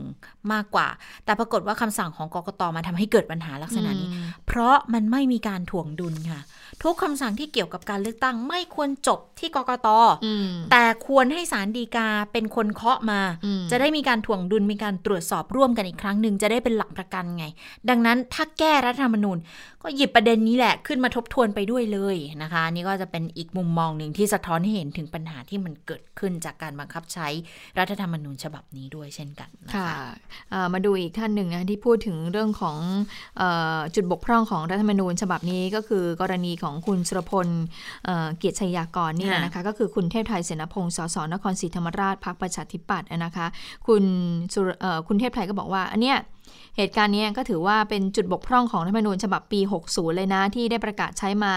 มากกว่า แต่ปรากฏว่าคำสั่งของกกตมาทำให้เกิดปัญหาลักษณะนี้อืมเพราะมันไม่มีการถ่วงดุลค่ะ ทุกคำสั่งที่เกี่ยวกับการเลือกตั้งไม่ควรจบที่กกตอืมแต่ควรให้ศาลฎีกาเป็นคนเคาะมาอืมจะได้มีการถ่วงดุลมีการตรวจสอบร่วมกันอีกครั้งหนึ่งจะได้เป็นหลักประกันไง ดังนั้นถ้าแก้รัฐธรรมนูญก็หยิบประเด็นนี้แหละขึ้นมาทบทวนไปด้วยเลยนะคะ นี่ก็จะเป็นอีกมุมมองหนึ่งที่สะท้อนให้เห็นถึงปัญหาที่มันเกิดขึ้นจากการบังคับใช้รัฐธรรมนูญฉบับนี้ด้วยเช่นกันนค่ะมาดูอีกท่านหนึ่งนะที่พูดถึงเรื่องของอจุดบกพร่องของรัฐธรรมนูญฉบับนี้ก็คือกรณีของคุณสุรพลเเกียรติชัยยากรนี่แหละนะคะก็คือคุณเทพไทยเสนาพงศ์สสนครศรีธรรมราชพรรคประชาธิปัตย์นะคะ คุณสุรคุณเทพไทยก็บอกว่าอันเนี้ย เหตุการณ์นี้ก็ถือว่าเป็นจุดบกพร่องของรัฐธรรมนูญฉบับปี 60 เลยนะ ที่ได้ประกาศใช้มา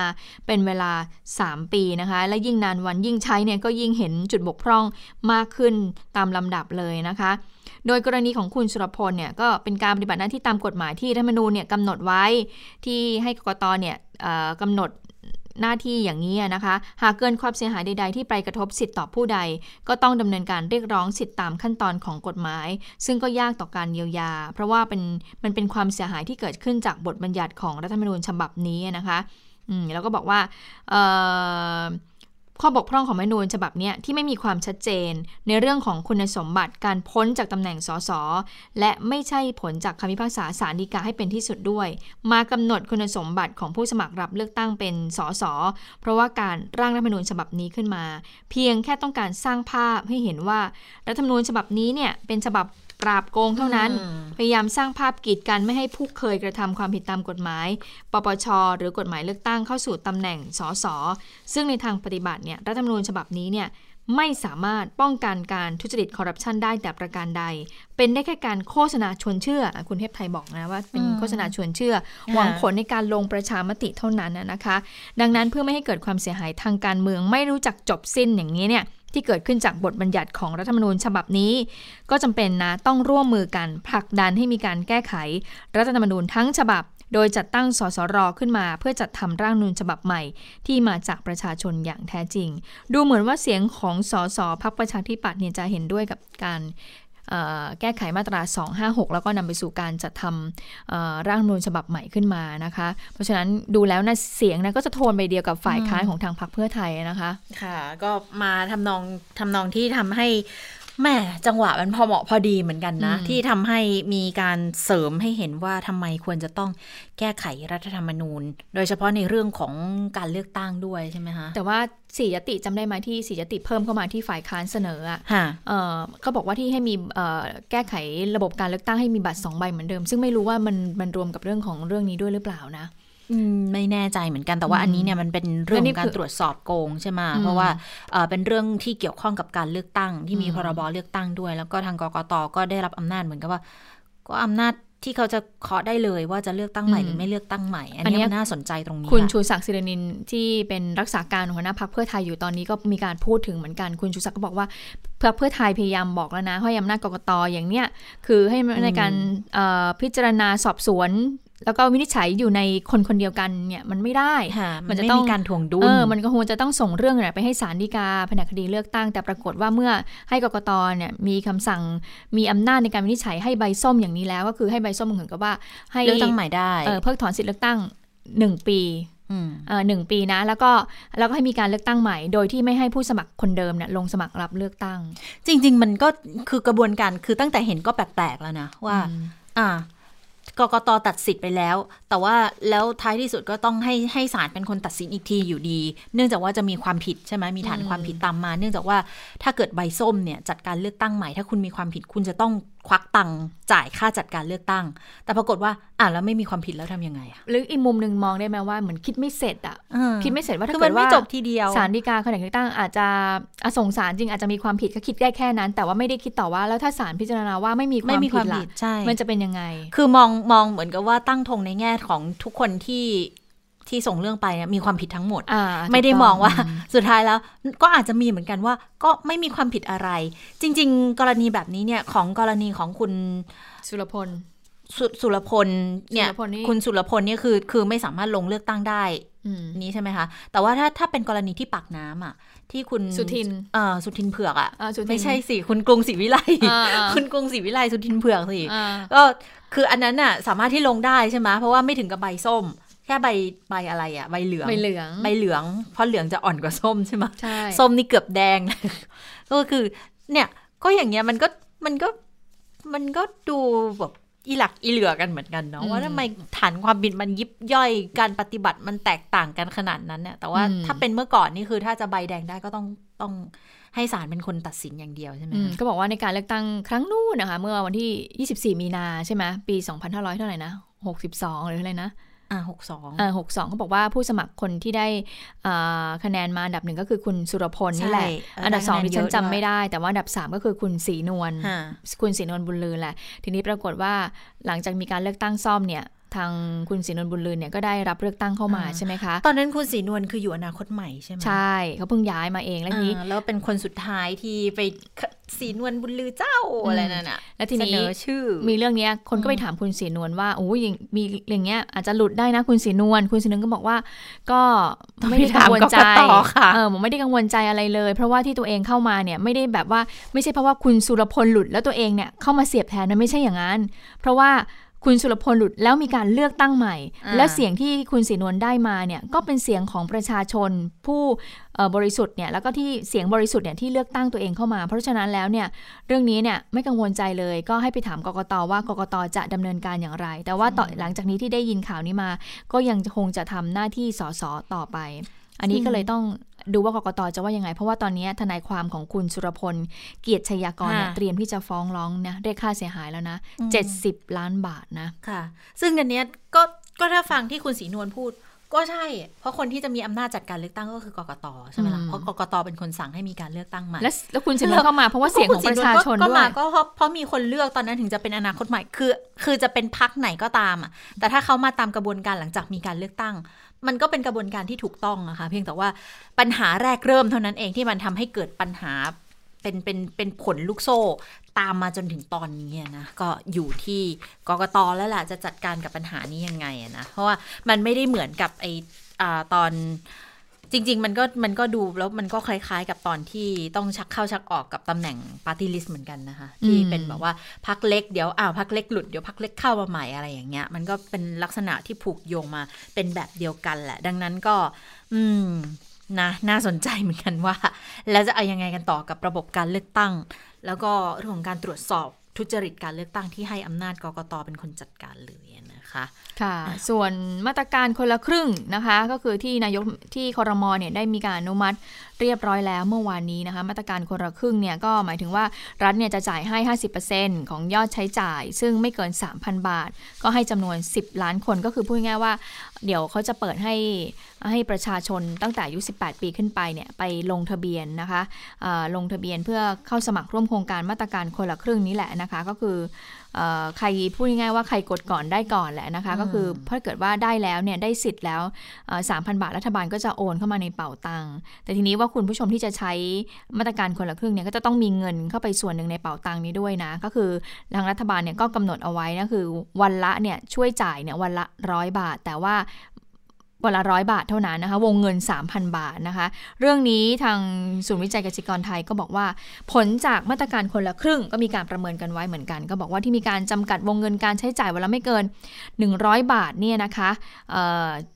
เป็นเวลา 3 ปีนะคะ และยิ่งนานวันยิ่งใช้เนี่ยก็ยิ่งเห็นจุดบกพร่องมากขึ้นตามลำดับเลยนะคะ โดยกรณีของคุณสุรพลเนี่ยก็เป็นการปฏิบัติหน้าที่ตามกฎหมายที่รัฐธรรมนูญเนี่ยกำหนดไว้ที่ให้กกตเนี่ยกำหนด หน้าที่อย่างนี้นะคะ หากเกินความเสียหายใด ๆ ที่ไปกระทบสิทธิ์ต่อผู้ใด ก็ต้องดำเนินการเรียกร้องสิทธิ์ตามขั้นตอนของกฎหมาย ซึ่งก็ยากต่อการเยียวยา เพราะว่าเป็นมันเป็นความเสียหายที่เกิดขึ้นจากบทบัญญัติของรัฐธรรมนูญฉบับนี้นะคะ อืมแล้วก็บอกว่าเอ่อ ข้อบกพร่องของมนูญฉบับนี้ที่ไม่มีความชัดเจน ในเรื่องของคุณสมบัติการพ้นจากตำแหน่งสสและไม่ใช่ผลจากคำพิพากษาศาลฎีกาให้เป็นที่สุดด้วย มากำหนดคุณสมบัติของผู้สมัครรับเลือกตั้งเป็นสสเพราะว่าการร่างรัฐธรรมนูญฉบับนี้ขึ้นมา เพียงแค่ต้องการสร้างภาพให้เห็นว่ารัฐธรรมนูญฉบับนี้เนี่ยเป็นฉบับ ปราบโกงเท่านั้นอืมพยายามสร้างภาพกีดกันไม่ให้ผู้เคยกระทำความผิดตามกฎหมาย ปปช หรือกฎหมายเลือกตั้งเข้าสู่ตำแหน่งสสซึ่งในทางปฏิบัติเนี่ยรัฐธรรมนูญฉบับนี้เนี่ยไม่สามารถป้องกันการทุจริตคอร์รัปชันได้แต่ประการใด เป็นได้แค่การโฆษณาชวนเชื่ออะคุณเทพไทยบอกนะว่าเป็นอืมโฆษณาชวนเชื่อ หวังผลในการลงประชามติเท่านั้นนะนะคะ ดังนั้นเพื่อไม่ให้เกิดความเสียหายทางการเมืองไม่รู้จักจบสิ้นอย่างนี้เนี่ย ที่เกิดขึ้นจากบทบัญญัติของรัฐธรรมนูญฉบับนี้ ก็จำเป็นนะต้องร่วมมือกันผลักดันให้มีการแก้ไข รัฐธรรมนูญทั้งฉบับ โดยจัดตั้งสสรขึ้นมา เพื่อจัดทำร่างนูญฉบับใหม่ ที่มาจากประชาชนอย่างแท้จริง ดูเหมือนว่าเสียงของสสพักประชาธิปัตย์เนี่ยจะเห็นด้วยกับการ แก้ไขมาตรา 256 แล้วก็นำไปสู่การจัดทำร่างนูญฉบับใหม่ขึ้นมานะคะ เพราะฉะนั้นดูแล้วนะเสียงนะก็จะโทนไปเดียวกับฝ่ายค้านของทางพรรคเพื่อไทยนะคะ ค่ะ ก็มาทำนองทำนองที่ทำให้ แหม่จังหวะมันพอเหมาะพอดีเหมือนกันนะอืมที่ทำให้มีการเสริมให้เห็นว่าทำไมควรจะต้องแก้ไขรัฐธรรมนูญ โดยเฉพาะในเรื่องของการเลือกตั้งด้วยใช่ไหมคะ แต่ว่าสี่ยติจำได้ไหมที่สี่ยติเพิ่มเข้ามาที่ฝ่ายค้านเสนออะค่ะเอ่อก็บอกว่าที่ให้มีเอ่อแก้ไขระบบการเลือกตั้งให้มีบัตรสองใบเหมือนเดิม ซึ่งไม่รู้ว่ามันมันรวมกับเรื่องของเรื่องนี้ด้วยหรือเปล่านะอืม ไม่แน่ใจเหมือนกันแต่ว่าอืมอันนี้เนี่ยมันเป็นเรื่องและขนี่องการคือตรวจสอบโกงใช่ไหมอืมเพราะว่าเอ่อเป็นเรื่องที่เกี่ยวข้องกับการเลือกตั้ง ที่มีอืมพรบเลือกตั้งด้วย แล้วก็ทางกกตก็ได้รับอำนาจเหมือนกับว่า ก็อำนาจที่เขาจะเคาะได้เลยว่าจะเลือกตั้งใหม่หรือไม่เลือกตั้งใหม่ อันอันเนี้นี้ยมันน่าสนใจตรงนี้ คุณค่ะชูศักดิ์ศิรินินที่เป็นรักษาการหัวหน้าพักเพื่อไทยอยู่ตอนนี้ก็มีการพูดถึงเหมือนกัน คุณชูศักดิ์ก็บอกว่าพรรคเพื่อไทยพยายามบอกแล้วนะให้อำนาจกกตอย่างเนี้ยคือให้ในการเอ่อพิจารณาสอบสวน แล้วก็วินิจฉัยอยู่ในคนคนเดียวกันเนี่ยมันไม่ได้ค่ะมัมันนจะจะต้ต้อองงมีการถ่วงดุลเออมันก็ควรจะต้องส่งเรื่องเนี่ยไปให้ศาลฎีกาแผนกคดีเลือกตั้ง แต่ปรากฏว่าเมื่อให้กกตเนี่ยมีคำสั่งมีอำนาจในการวินิจฉัยให้ใบส้มอย่างนี้แล้ว ก็คือให้ใบส้มเหมือนกับว่าให้เลือกตั้งใหม่ได้เออเพิกถอนสิทธิเลือกตั้งหนึ่งปีมเออหนึ่งปีนะ แล้วก็แล้วก็ให้มีการเลือกตั้งใหม่ โดยที่ไม่ให้ผู้สมัครคนเดิมเนี่ยลงสมัครรับเลือกตั้ง จริง ๆ มันก็คือกระบวนการคือตั้งแต่เห็นก็แปลกๆแล้วนะว่าอืมอ่า กกตตัดสิทธิ์ไปแล้ว แต่ว่าแล้วท้ายที่สุดก็ต้องให้ให้ศาลเป็นคนตัดสินอีกทีอยู่ดี เนื่องจากว่าจะมีความผิดใช่ไหมมีฐานความผิดตามมา เนื่องจากว่าถ้าเกิดใบส้มเนี่ยจัดการเลือกตั้งใหม่ ถ้าคุณมีความผิดคุณจะต้องควักตังค์จ่ายค่าจัดการเลือกตั้ง แต่ปรากฏว่าอ่าแล้วไม่มีความผิดแล้วทำยังไงอะหรืออีกมุมหนึ่งมองได้ไหมว่าเหมือนคิดไม่เสร็จอะอ่าคิดไม่เสร็จว่าคืถ้าอมัเกินดไม่ว่าจบทีเดียวศาลฎีกาแผนกเลือกตั้งอาจจะอะส่งสารจริงอาจจะมีความผิดก็คิดได้แค่นั้น แต่ว่าไม่ได้คิดต่อว่าแล้วถ้าศาลพิจารณาว่าไม่มีคไม่วามมีคผิวาดมล่ะผิดใช่มันจะเป็นยังไง คือมองมองเหมือนกับว่าตั้งธงในแง่ของทุกคนที่ ที่ส่งเรื่องไปเนี่ยมีความผิดทั้งหมดอ่าไม่ได้ถูกต้มองว่าสุดท้ายแล้วก็อาจจะมีเหมือนกันว่าก็ไม่มีความผิดอะไร จริง ๆ กรณีแบบนี้เนี่ยของกรณีของคุณสุรพลสสุรพลเนี่ยสุรพลนี่คุณสุรพลเนี่ยคือคือไม่สามารถลงเลือกตั้งได้อืมนี้ใช่ไหมคะ แต่ว่าถ้าถ้าเป็นกรณีที่ปากน้ำอะ ที่คุณสุทินเอ่อสุทินเผือกอะอ่าสุทินไม่ใช่สิคุณกรุงศรีวิไลอ่าอ่าคุณกรุงศรีวิไลสุทินเผือกสิอ่าก็คืออันนั้นน่ะสามารถที่ลงได้ใช่ไหมเพราะว่าไม่ถึงกับใบส้ม แค่ใบใบอะไรอะใบเหลือง ใบเหลือง ใบเหลือง เพราะเหลืองจะอ่อนกว่าส้มใช่ไหมใช่ ส้มนี่เกือบแดง ก็คือ เนี่ย ก็อย่างเงี้ยมันก็มันก็มันก็ดูแบบอีหลักอีเหลือกันเหมือนกันเนาะว่าทำไมฐานความผิดมันยิบย่อยการปฏิบัติมันแตกต่างกันขนาดนั้นเนี่ยแต่ว่าถ้าเป็นเมื่อก่อนนี่คือถ้าจะใบแดงได้ก็ต้องต้องให้ศาลเป็นคนตัดสินอย่างเดียวใช่ไหมอืมคะก็บอกว่าในการเลือกตั้งครั้งนู้นนะคะ เมื่อวันที่ 24 มีนาใช่ไหมปี 2,500 เท่าไหร่นะ 62 หรืออะไรนะ อ่าหกสองเออหกสองเขาบอกว่าผู้สมัครคนที่ได้อ่าคะแนนมาอันดับหนึ่งก็คือคุณสุรพลนี่แหละ อันดับสองดิฉันจำไม่ได้ แต่ว่าอันดับสามก็คือคุณศรีนวลฮะคุณศรีนวลบุญลือแหละ ทีนี้ปรากฏว่าหลังจากมีการเลือกตั้งซ่อมเนี่ย ทางคุณศรีนวลบุญลือเนี่ยก็ได้รับเลือกตั้งเข้ามาอ่าใช่ไหมคะ ตอนนั้นคุณศรีนวลคืออยู่อนาคตใหม่ใช่ไหมใช่เขาเพิ่งย้ายมาเองแล้วทีนี้อ่าแล้วเป็นคนสุดท้ายที่ไปศรีนวลบุญลือเจ้าอะไรนั่นอะแล้วทีนี้เสนอชื่อ มีเรื่องเนี้ยคนก็ไปถามคุณศรีนวลว่าโอ้ยอย่างมีอย่างเงี้ยอาจจะหลุดได้นะคุณศรีนวลคุณศรีนวลก็บอกว่า ก็ต้องไม่ได้ไปถามกังวลใจกกตค่ะเออผมไม่ได้กังวลใจอะไรเลย เพราะว่าที่ตัวเองเข้ามาเนี่ยไม่ได้แบบว่าไม่ใช่เพราะว่าคุณสุรพลหลุดแล้วตัวเองเนี่ยเข้ามาเสียบแทนนะไม่ใช่อย่างนั้น เพราะว่า คุณสุรพลหลุดแล้วมีการเลือกตั้งใหม่อ่าแล้วเสียงที่คุณศรีนวลได้มาเนี่ยก็เป็นเสียงของประชาชนผู้เอ่อบริสุทธิ์เนี่ยแล้วก็ที่เสียงบริสุทธิ์เนี่ยที่เลือกตั้งตัวเองเข้ามา เพราะฉะนั้นแล้วเนี่ยเรื่องนี้เนี่ยไม่กังวลใจเลยก็ให้ไปถามกกตว่ากกตจะดำเนินการอย่างไร แต่ว่าต่อหลังจากนี้ที่ได้ยินข่าวนี้มา ก็ยังคงจะทำหน้าที่สสต่อไป อันนี้ก็เลยต้อง ดูว่ากกตจะว่ายังไง เพราะว่าตอนนี้ทนายความของคุณสุรพล เกียรติชัยากรเนี่ยค่ะเตรียมที่จะฟ้องร้องนะเรียกค่าเสียหายแล้วนะอืม70 ล้านบาทนะค่ะ ซึ่งอันเนี้ยก็ก็ถ้าฟังที่คุณศรีนวลพูด ก็ใช่ เพราะคนที่จะมีอำนาจจัดการเลือกตั้งก็คือกกตใช่ไหมล่ะอืมเพราะกกตเป็นคนสั่งให้มีการเลือกตั้งใหม่ และแล้วคุณสินวลเข้ามาเพราะว่าเสียงของประชาชนก็ด้วยมาก็เพราะเพราะมีคนเลือกตอนนั้นถึงจะเป็นอนาคตใหม่ คือ คือจะเป็นพักไหนก็ตามอะ แต่ถ้าเขามาตามกระบวนการหลังจากมีการเลือกตั้ง มันก็เป็นกระบวนการที่ถูกต้องอะค่ะเพียงแต่ว่าปัญหาแรกเริ่มเท่านั้นเองที่มันทำให้เกิดปัญหา เป็นเป็นเป็นผลลูกโซ่ตามมาจนถึงตอนนี้อะนะก็อยู่ที่กกตแล้วแหละจะจัดการกับปัญหานี้ยังไงอะนะเพราะว่ามันไม่ได้เหมือนกับไออ่าตอนจริง ๆ มันก็มันก็ดูแล้วมันก็คล้ายๆ กับตอนที่ต้องชักเข้าชักออกกับตำแหน่งปาร์ตี้ลิสต์เหมือนกันนะคะ ที่อืมเป็นแบบว่าพักเล็กเดี๋ยวอ้าวพักเล็กหลุดเดี๋ยวพักเล็กเข้ามาใหม่อะไรอย่างเงี้ย มันก็เป็นลักษณะที่ผูกโยงมาเป็นแบบเดียวกันแหละ ดังนั้นก็ อืม นะน่าสนใจเหมือนกันว่า แล้วจะเอายังไงกันต่อกับระบบการเลือกตั้ง แล้วก็เรื่องของการตรวจสอบทุจริตการเลือกตั้งที่ให้อำนาจกกตเป็นคนจัดการเลยนะ คะค่ะ ส่วนมาตรการคนละครึ่งนะคะ ก็คือที่นายกที่คอรมอเนี่ยได้มีการอนุมัติเรียบร้อยแล้วเมื่อวานนี้นะคะ มาตรการคนละครึ่งเนี่ยก็หมายถึงว่ารัฐเนี่ยจะจ่ายให้ 50%ของยอดใช้จ่าย ซึ่งไม่เกิน 3,000 บาท ก็ให้จำนวน 10 ล้านคนก็คือพูดง่ายๆว่า เดี๋ยวเขาจะเปิดให้ให้ประชาชนตั้งแต่อายุ 18 ปีขึ้นไปเนี่ยไปลงทะเบียนนะคะเอ่อลงทะเบียนเพื่อเข้าสมัครร่วมโครงการมาตรการคนละครึ่งนี้แหละนะคะ ก็คือเอ่อ ใครพูดง่ายๆว่าใครกดก่อนได้ก่อนแหละนะคะ ก็คือถ้าเกิดว่าได้แล้วเนี่ยได้สิทธิ์แล้วสามพันบาทรัฐบาลก็จะโอนเข้ามาในเป๋าตังค์แต่ทีนี้ว่าคุณผู้ชมที่จะใช้มาตรการคนละครึ่งเนี่ยก็จะต้องมีเงินเข้าไปส่วนหนึ่งในเป๋าตังค์นี้ด้วยนะ ก็คือทางรัฐบาลเนี่ยก็กำหนดเอาไว้นะคือวันละเนี่ยช่วยจ่ายเนี่ยวันละร้อยบาท แต่ว่า วันละร้อยบาทเท่านั้นนะคะ วงเงิน 3,000 บาทนะคะ เรื่องนี้ทางศูนย์วิจัยเกสิกรไทยก็บอกว่า ผลจากมาตรการคนละครึ่งก็มีการประเมินกันไว้เหมือนกัน ก็บอกว่าที่มีการจำกัดวงเงินการใช้จ่ายวันละไม่เกิน 100 บาทเนี่ยนะคะ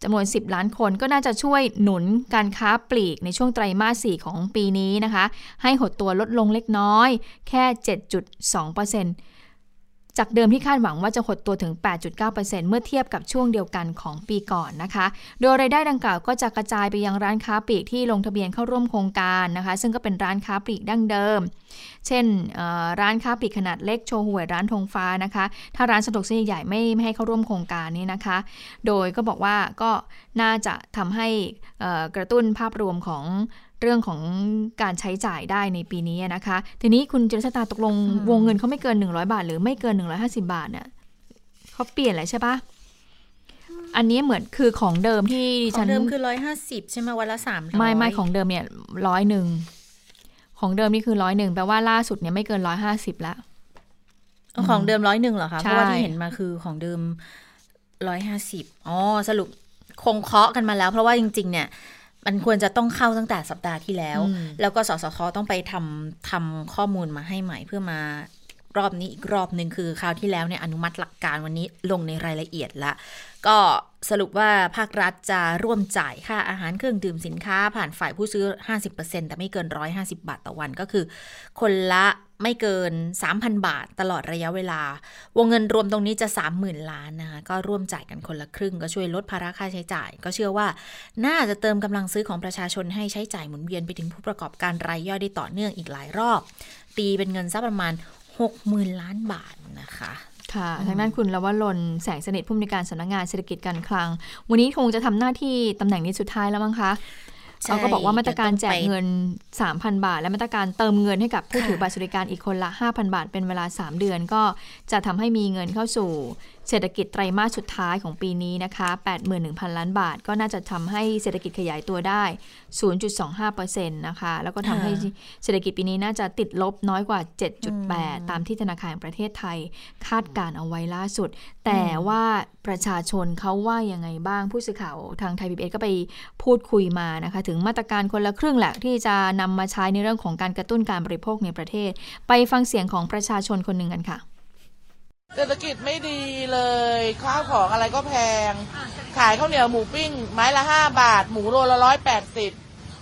จำนวน 10 ล้านคนก็น่าจะช่วยหนุนการค้าปลีกในช่วงไตรมาส 4 ของปีนี้นะคะ ให้หดตัวลดลงเล็กน้อย แค่ 7.2% จากเดิมที่คาดหวังว่าจะหดตัวถึง 8.9%เมื่อเทียบกับช่วงเดียวกันของปีก่อนนะคะ โดยรายได้ดังกล่าวก็จะกระจายไปยังร้านค้าปลีกที่ลงทะเบียนเข้าร่วมโครงการนะคะ ซึ่งก็เป็นร้านค้าปลีกดั้งเดิม เช่นร้านค้าปลีกขนาดเล็กโชห่วยร้านธงฟ้านะคะ ถ้าร้านสะดวกซื้อใหญ่ไม่ไม่ให้เข้าร่วมโครงการนี้นะคะ โดยก็บอกว่าก็น่าจะทำให้กระตุ้นภาพรวมของ เรื่องของการใช้จ่ายได้ในปีนี้นะคะ ทีนี้คุณจิรชตาตกลงอืมวงเงินเขาไม่เกิน 100 บาท หรือไม่เกิน 150 บาทเนี่ยเขาเปลี่ยนแล้วใช่ปะอันนี้เหมือนคือของเดิมที่ดิขอฉังนเดิมคือร้อยห้าสิบใช่ไหมวันละสามร้อยไม่ไม่ของเดิมเนี่ยร้อยหนึ่งของเดิมนี่คือร้อยหนึ่งแปลว่าล่าสุดเนี่ยไม่เกินร้อยห้าสิบละของเดิมร้อยหนึ่งเหรอคะใช่เพราะว่าที่เห็นมาคือของเดิมร้อยห้าสิบอ๋อสรุปคงเคาะกันมาแล้ว เพราะว่าจริง ๆ เนี่ย มันควรจะต้องเข้าตั้งแต่สัปดาห์ที่แล้วอืมแล้วก็สสคต้องไปทำทำข้อมูลมาให้ใหม่เพื่อมารอบนี้อีกรอบหนึ่งคือคราวที่แล้วเนี่ยอนุมัติหลักการวันนี้ลงในรายละเอียดละ ก็สรุปว่าภาครัฐจะร่วมจ่ายค่าอาหารเครื่องดื่มสินค้าผ่านฝ่ายผู้ซื้อ 50%แต่ไม่เกิน 150 บาทต่อวันก็คือ คนละไม่เกิน 3,000 บาทตลอดระยะเวลา วงเงินรวมตรงนี้จะ 30,000 ล้านนะคะก็ร่วมจ่ายกันคนละครึ่ง ก็ช่วยลดภาระค่าใช้จ่าย ก็เชื่อว่าน่าจะเติมกำลังซื้อของประชาชนให้ใช้จ่ายหมุนเวียนไปถึงผู้ประกอบการรายย่อยได้ต่อเนื่องอีกหลายรอบ ตีเป็นเงินสักประมาณ 60,000 ล้านบาทนะคะ ค่ะทางด้านคุณละวลนแสงสนิทผู้อำนวยการสำนักงานเศรษฐกิจการคลัง วันนี้คงจะทำหน้าที่ตำแหน่งนี้สุดท้ายแล้วมั้งคะใช่เราก็บอกว่ามาตรการแจกเดี๋ยวต้องไปเงิน 3,000 บาท และมาตรการเติมเงินให้กับผู้ค่ะถือบัตรสวัสดิการอีกคนละ 5,000 บาท เป็นเวลา 3 เดือนก็จะทำให้มีเงินเข้าสู่ เศรษฐกิจไตรมาสสุดท้ายของปีนี้นะคะ 81,000 ล้านบาท ก็น่าจะทำให้เศรษฐกิจขยายตัวได้ 0.25%นะคะ แล้วก็ทำให้เศรษฐกิจปีนี้น่าจะติดลบน้อยกว่า 7.8 ตามที่ธนาคารแห่งประเทศไทยคาดการเอาไว้ล่าสุด แต่ว่าประชาชนเขาว่ายังไงบ้าง ผู้สื่อข่าวทางไทยพีบีก็ไปพูดคุยมานะคะ ถึงมาตรการคนละครึ่งแหละที่จะนำมาใช้ในเรื่องของการกระตุ้นการบริโภคในประเทศ ไปฟังเสียงของประชาชนคนหนึ่งกันค่ะ เศรษฐกิจไม่ดีเลยข้าวของอะไรก็แพง ขายข้าวเหนียวหมูปิ้ง ไม้ละห้าบาท หมูโลละร้อยแปดสิบ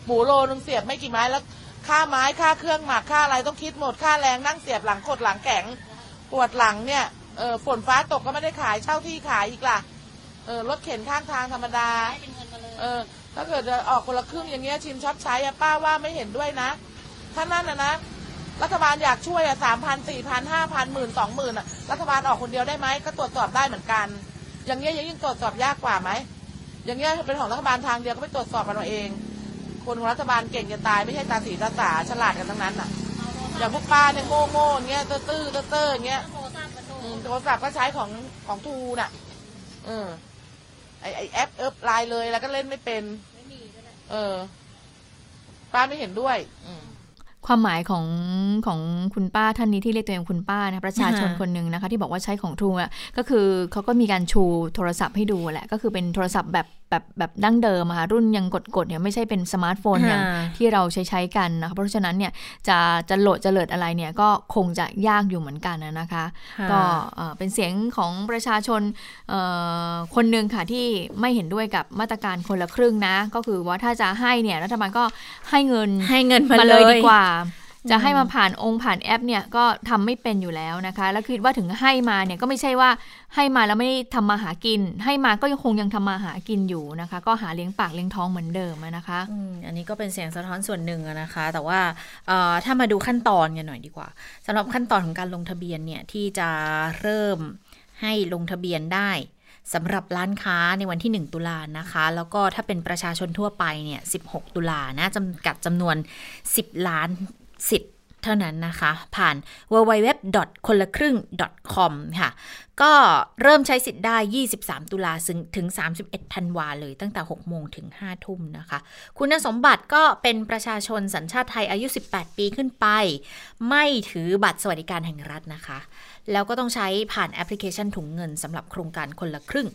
หมูโลนึงเสียบไม่กี่ไม้แล้วค่าไม้ค่าเครื่องหมักค่าอะไรต้องคิดหมดค่าแรงนั่งเสียบหลังกดหลังแข็งปวดหลังเนี่ยเออฝนฟ้าตกก็ไม่ได้ขายเช่าที่ขายอีกล่ะเออรถเข็นข้างทางธรรมดาเออถ้าเกิดจะออกคนละครึ่งอย่างเงี้ยชิมช็อปใช้อะป้าว่าไม่เห็นด้วยนะถ้านั่นนะนะ รัฐบาลอยากช่วยอะสามพันสี่พันห้าพันหมื่นสองหมื่นอะรัฐบาลออกคนเดียวได้ไหมก็ตรวจสอบได้เหมือนกัน อย่างเงี้ยยิ่งตรวจสอบยากกว่าไหมอย่างเงี้ยเป็นของรัฐบาลทางเดียวก็ไปตรวจสอบกันเอาเอง คนของรัฐบาลเก่งจะตายไม่ใช่ตาสีตาสาฉลาดกันทั้งนั้นอะอย่างพวกป้าเนี่ยโง่โง่ๆอย่างเงี้ยตื้อตื้อตื้อตื้ออย่างเงี้ยอืมโทรศัพท์ก็ใช้ของของทูน่ะเออไอไอแอปเอิบไลน์เลยแล้วก็เล่นไม่เป็น เออ ป้าไม่เห็นด้วย อืม ความหมายของของคุณป้าท่านนี้ที่เรียกตัวเองคุณป้านะประชาชนค่ะคนหนึ่งนะคะ ที่บอกว่าใช้ของทรูอะก็คือเขาก็มีการชูโทรศัพท์ให้ดูแหละก็คือเป็นโทรศัพท์แบบแบบแบบดั้งเดิมอะค่ะรุ่นยังกดๆเนี่ยไม่ใช่เป็นสมาร์ทโฟนอย่างค่ะที่เราใช้ใช้กันนะคะเพราะฉะนั้นเนี่ยจะจะโหลดจะเลิดอะไรเนี่ยก็คงจะยากอยู่เหมือนกันนะนะคะ ก็เอ่อเป็นเสียงของประชาชนเอ่อคนหนึ่งค่ะที่ไม่เห็นด้วยกับมาตรการคนละครึ่งนะ ก็คือว่าถ้าจะให้เนี่ยรัฐบาลก็ให้เงินให้เงินมามาเลเลยยดีกว่า จะให้มาผ่านองค์ผ่านแอปเนี่ยก็ทำไม่เป็นอยู่แล้วนะคะ แล้วคิดว่าถึงให้มาเนี่ยก็ไม่ใช่ว่าให้มาแล้วไม่ได้ทำมาหากิน ให้มาก็ยังคงยังทำมาหากินอยู่นะคะ ก็หาเลี้ยงปากเลี้ยงท้องเหมือนเดิมอะนะคะอืมอันนี้ก็เป็นเสียงสะท้อนส่วนหนึ่งอะนะคะ แต่ว่าเอ่อถ้ามาดูขั้นตอนกันหน่อยดีกว่าสำหรับขั้นตอนของการลงทะเบียนเนี่ยที่จะเริ่มให้ลงทะเบียนได้สำหรับร้านค้าในวันที่ 1 ตุลานะคะ แล้วก็ถ้าเป็นประชาชนทั่วไปเนี่ย 16 ตุลานะจำกัดจำนวน 10 ล้าน สิทธิ์เท่านั้นนะคะ ผ่าน www. คนละครึ่ง .com ค่ะ ก็เริ่มใช้สิทธิ์ได้ 23 ตุลาถึง 31 ธันวาเลยตั้งแต่ 6 โมงถึง 5 ทุ่มนะคะ คุณสมบัติก็เป็นประชาชนสัญชาติไทยอายุ 18 ปีขึ้นไป ไม่ถือบัตรสวัสดิการแห่งรัฐนะคะ แล้วก็ต้องใช้ผ่านแอปพลิเคชันถุงเงินสำหรับโครงการคนละครึ่ง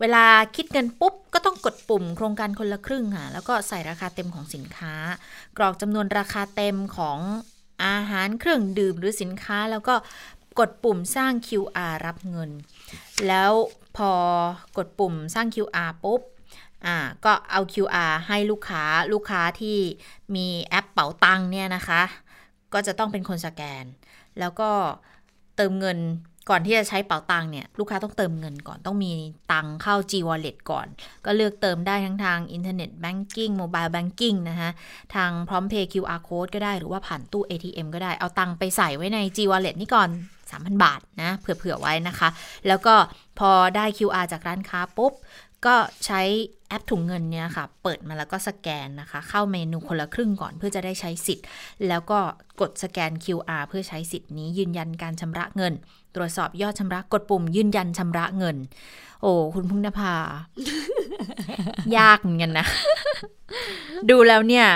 เวลาคิดเงินปุ๊บ ก็ต้องกดปุ่มโครงการคนละครึ่งค่ะ แล้วก็ใส่ราคาเต็มของสินค้า กรอกจำนวนราคาเต็มของอาหารเครื่องดื่มหรือสินค้า แล้วก็กดปุ่มสร้าง QR รับเงิน แล้วพอกดปุ่มสร้าง QR ปุ๊บอ่าก็เอา QR ให้ลูกค้าลูกค้าที่มีแอปเป๋าตังค์เนี่ยนะคะ ก็จะต้องเป็นคนสแกน แล้วก็เติมเงิน ก่อนที่จะใช้เป๋าตังค์เนี่ยลูกค้าต้องเติมเงินก่อนต้องมีตังค์เข้า G Wallet ก่อน ก็เลือกเติมได้ทั้งทางอินเทอร์เน็ตแบงกิ้งโมบายแบงกิ้งนะคะทางพร้อมเพย์ QR code ก็ได้หรือว่าผ่านตู้ ATM ก็ได้เอาตังค์ไปใส่ไว้ใน G Wallet นี่ก่อน 3,000 บาทนะเผื่อๆไว้นะคะ แล้วก็พอได้ QR จากร้านค้าปุ๊บก็ใช้แอปถุงเงินเนี่ยค่ะ เปิดมาแล้วก็สแกนนะคะ เข้าเมนูคนละครึ่งก่อนเพื่อจะได้ใช้สิทธิ์ แล้วก็กดสแกน QR เพื่อใช้สิทธิ์นี้ยืนยันการชำระเงิน ตรวจสอบยอดชำระกดปุ่มยืนยันชำระเงิน โอ้คุณพึ่งนภายากเหมือนกันนะ ดูแล้วเนี่ย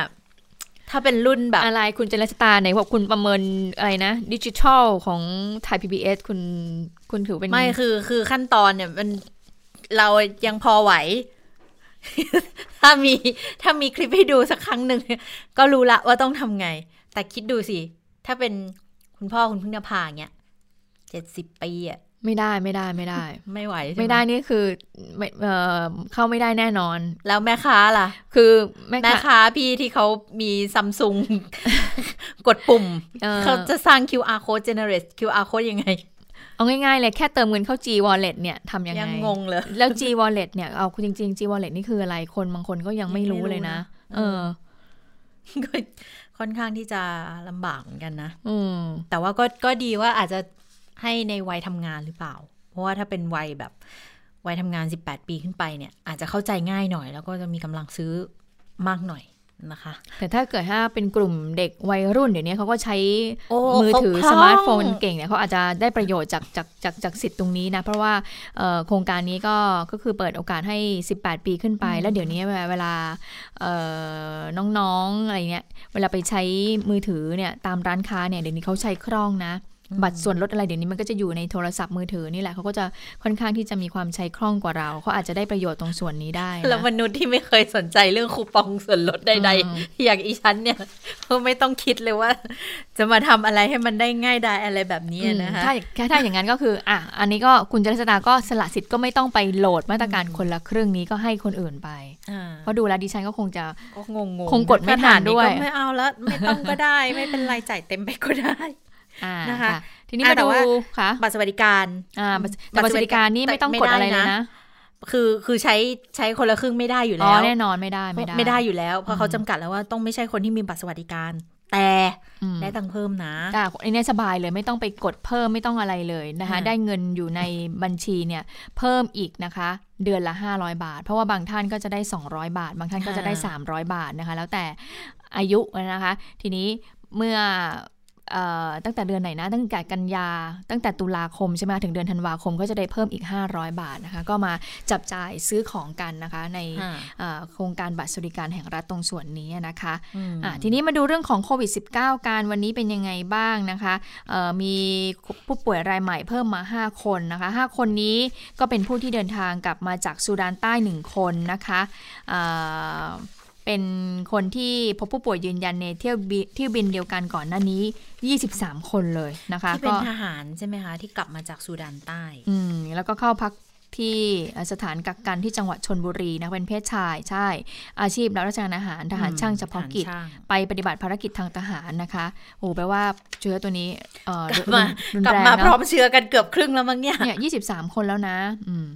ถ้าเป็นรุ่นแบบ อะไรคุณเจริญสตาร์ไหนบอกคุณประเมินอะไรนะ ดิจิทัลของไทย PBS คุณคุณถือเป็น ไม่คือคือขั้นตอนเนี่ยมันเรายังพอไหว ถ้ามีถ้ามีคลิปให้ดูสักครั้งหนึ่งก็รู้ละว่าต้องทำไง แต่คิดดูสิ ถ้าเป็นคุณพ่อคุณพึ่งนภาเงี้ย เจ็ดสิบปีอะไม่ได้ไม่ได้ไม่ได้ ไม่ไหวใช่หไม่ได้นี่คือไม่เอ่อเข้าไม่ได้แน่นอน แล้วแม่ค้าล่ะ คือแม่แม่ค้าค้าพี่ที่เขามีซัมซุงกดปุ่มเอ่อเขาจะสร้าง QR code generate QR code ยังไง เอาง่ายๆเลยแค่เติมเงินเข้า G Wallet เนี่ยทำยังไงยังงงเลย แล้ว G Wallet เนี่ยเอาจริงๆ G Wallet นี่คืออะไรคนบางคนก็ยังไม่รู้เลยนะไม่รู้นะเออก็ค่อนข้างที่จะลำบากเหมือนกันนะ อืมแต่ว่าก็ก็ดีว่าอาจจะ ให้ในวัยทำงานหรือเปล่า เพราะว่าถ้าเป็นวัยแบบวัยทำงาน 18 ปีขึ้นไปเนี่ย อาจจะเข้าใจง่ายหน่อย แล้วก็จะมีกำลังซื้อมากหน่อยนะคะ แต่ถ้าเกิดถ้าเป็นกลุ่มเด็กวัยรุ่นเดี๋ยวนี้เขาก็ใช้โอ้มือถือเขาคล่สองมาร์ทโฟนเก่งเนี่ยเขาอาจจะได้ประโยชน์จากจากจากจากสิทธิ์ตรงนี้นะ เพราะว่าเอ่อโครงการนี้ก็ก็คือเปิดโอกาสให้ 18 ปีขึ้นไป แล้วเดี๋ยวนี้เวลาเวลาเอ่อน้องๆอะไรเนี่ยเวลาไปใช้มือถือเนี่ยตามร้านค้าเนี่ยเดี๋ยวนี้เขาใช้คล่องนะ บัตรส่วนลดอะไรเดี๋ยวนี้มันก็จะอยู่ในโทรศัพท์มือถือนี่แหละเขาก็จะค่อนข้างที่จะมีความใช้คล่องกว่าเราเขาอาจจะได้ประโยชน์ตรงส่วนนี้ได้นะแล้วมนุษย์ที่ไม่เคยสนใจเรื่องคูปองส่วนลดใดอืมๆอย่างอีฉันเนี่ยก็ไม่ต้องคิดเลยว่า จะมาทำอะไรให้มันได้ง่ายได้อะไรแบบนี้นะคะถ้าถ้าถ้าอย่างนั้นก็คืออะอันนี้ก็คุณจริสดาก็สละสิทธิ์ก็ไม่ต้องไปโหลดมาตรการคนละครึ่งนี้ก็ให้คนอื่นไปอ่าเพราะดูแล้วดิฉันก็คงจะก็งงๆคงกดไม่ทันด้วยก็ไม่เอาแล้วไม่ต้องก็ได้ไม่เป็นไรจ่ายเต็มไปก็ได้อ่า นะคะค่ะทีนี้อะมาแต่ดูว่าค่ะบัตรสวัสดิการอ่าบัตรแต่บัตรสวัสดิการนี่ไม่ต้องกดอะไรเลยนะคือคือใช้ใช้คนละครึ่งไม่ได้อยู่อ๋อแล้วแน่นอนไม่ได้ไม่ได้ ไม่ได้อยู่แล้ว เพราะเขาจำกัดแล้วว่าต้องไม่ใช่คนที่มีบัตรสวัสดิการ แต่อืมได้ตังค์เพิ่มนะอ่าอันนี้สบายเลยไม่ต้องไปกดเพิ่มไม่ต้องอะไรเลยนะคะอ่าได้เงินอยู่ในบัญชีเนี่ยเพิ่มอีกนะคะ เดือนละ 500 บาท เพราะว่าบางท่านก็จะได้ 200 บาท บางท่านก็จะได้ 300 บาทนะคะ แล้วแต่อายุนะคะ ทีนี้เมื่อเอ่อ ตั้งแต่เดือนไหนนะ ตั้งแต่กันยา ตั้งแต่ตุลาคมใช่ไหมถึงเดือนธันวาคมก็จะได้เพิ่มอีก 500 บาทนะคะ ก็มาจับจ่ายซื้อของกันนะคะ ในอ่าเอ่อโครงการบัตรสวัสดิการแห่งรัฐตรงส่วนนี้นะคะอืมอะทีนี้มาดูเรื่องของโควิด -19 การวันนี้เป็นยังไงบ้างนะคะเอ่อมีผู้ป่วยรายใหม่เพิ่มมา 5 คนนะคะ 5 คนนี้ก็เป็นผู้ที่เดินทางกลับมาจากซูดานใต้ 1 คนนะคะอ่า เป็นคนที่พบผู้ป่วยยืนยันในเที่ยวบิเที่ยวบินเดียวกันก่อนหน้านี้ 23 คนเลยนะคะที่เป็นก็ทหารใช่ไหมคะ ที่กลับมาจากซูดานใต้ อืมแล้วก็เข้าพักที่สถานกักกันที่จังหวัดชนบุรีนะเป็นเพศชายใช่ อาชีพรับราชการอาหารทหารอืมช่างเฉพาะกิจทหารช่างไปปฏิบัติภารกิจทางทหารนะคะโอ้แปลว่าเชื้อตัวนี้เอ่อกลับมารุนกลับแรงมานะพร้อมเชื้อกันเกือบครึ่งแล้วมั้งเนี่ยเนี่ยยี่สิบสามคนแล้วนะอืม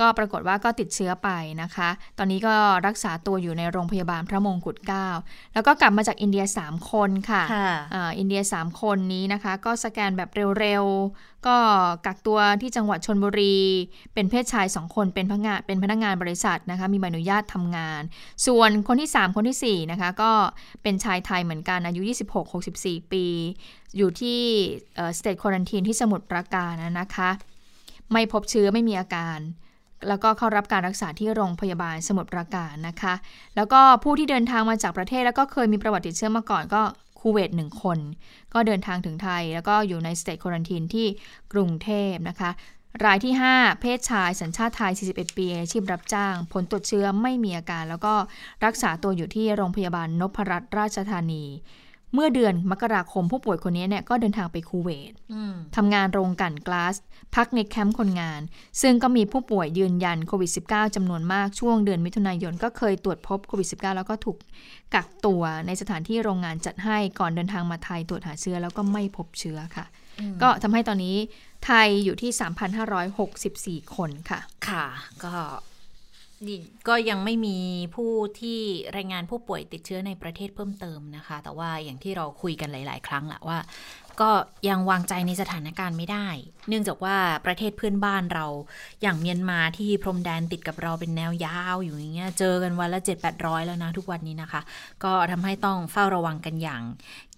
ก็ปรากฏว่าก็ติดเชื้อไปนะคะ ตอนนี้ก็รักษาตัวอยู่ในโรงพยาบาลพระมงกุฎเกล้าแล้วก็กลับมาจากอินเดีย 3 คนค่ะค่ะอ่าอินเดีย 3 คนนี้นะคะ ก็สแกนแบบเร็วๆ ก็กักตัวที่จังหวัดชนบุรี เป็นเพศชาย 2 คนเป็นพนักงานเป็นพนักงานบริษัทนะคะ มีใบอนุญาตทำงาน ส่วนคนที่ 3 คนทีสี่ 4 นะคะ ก็เป็นชายไทยเหมือนกันอายุ 26-64 ปี อยู่ที่ state quarantine ที่สมุทรปราการนะคะ ไม่พบเชื้อไม่มีอาการ แล้วก็เข้ารับการรักษาที่โรงพยาบาลสมุทรปราการนะคะ แล้วก็ผู้ที่เดินทางมาจากประเทศ แล้วก็เคยมีประวัติติดเชื้อมาก่อนก็คูเวตหนึ่งคน ก็เดินทางถึงไทย แล้วก็อยู่ใน state quarantine ที่กรุงเทพนะคะ รายที่ 5 เพศชายสัญชาติไทย 41 ปีอาชีพรับจ้าง ผลตรวจเชื้อไม่มีอาการ แล้วก็รักษาตัวอยู่ที่โรงพยาบาลนพรัตน์ราชธานี เมื่อเดือนมกราคมผู้ป่วยคนนี้เนี่ยก็เดินทางไปคูเวตอืมทำงานโรงกลั่นก๊าซพักในแคมป์คนงาน ซึ่งก็มีผู้ป่วยยืนยันโควิด -19 จำนวนมากช่วงเดือนมิถุนายนก็เคยตรวจพบโควิด -19 แล้วก็ถูกกักตัวในสถานที่โรงงานจัดให้ก่อนเดินทางมาไทยตรวจหาเชื้อแล้วก็ไม่พบเชื้อค่ะ ก็ทำให้ตอนนี้ไทยอยู่ที่ 3,564 คนค่ะ ค่ะ ก็นี่ ก็ยังไม่มีผู้ที่รายงานผู้ป่วยติดเชื้อในประเทศเพิ่มเติมนะคะ แต่ว่าอย่างที่เราคุยกันหลาย ๆ ครั้งแหละว่า ก็ยังวางใจในสถานการณ์ไม่ได้ เนื่องจากว่าประเทศเพื่อนบ้านเรา อย่างเมียนมาที่พรมแดนติดกับเราเป็นแนวยาวอยู่อย่างเงี้ยเจอกันวันละ 7 8 0 0 แล้วนะทุกวันนี้นะคะ ก็ทำให้ต้องเฝ้าระวังกันอย่าง